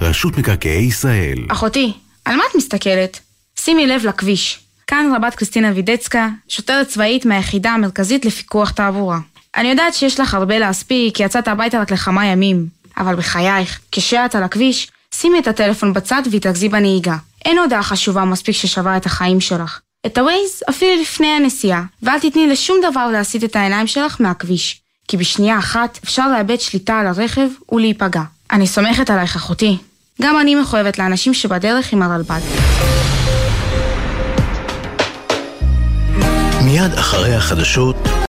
רשות מקרקעי ישראל. אחותי, על מה את מסתכלת? שימי לב לכביש. כאן רבת קריסטינה וידצקה, שוטרת צבאית מהיחידה המרכזית לפיקוח תעבורה. אני יודעת שיש לך הרבה להספיק, כי יצאת הביתה רק לכמה ימים. אבל בחייך, כשאת על הכביש, שימי את הטלפון בצד והתרכזי בנהיגה. אין הודעה חשובה מספיק ששווה את החיים שלך. את הווייז אפילו לפני הנסיעה, ואל תתני לשום דבר להסיט את העיניים שלך מהכביש. כי בשנייה אחת אפשר לאבד שליטה על הרכב ולהיפגע. אני סומכת עלייך אחותי. גם אני מחויבת לאנשים שבדרך עם הרלב"ד. מיד אחרי החדשות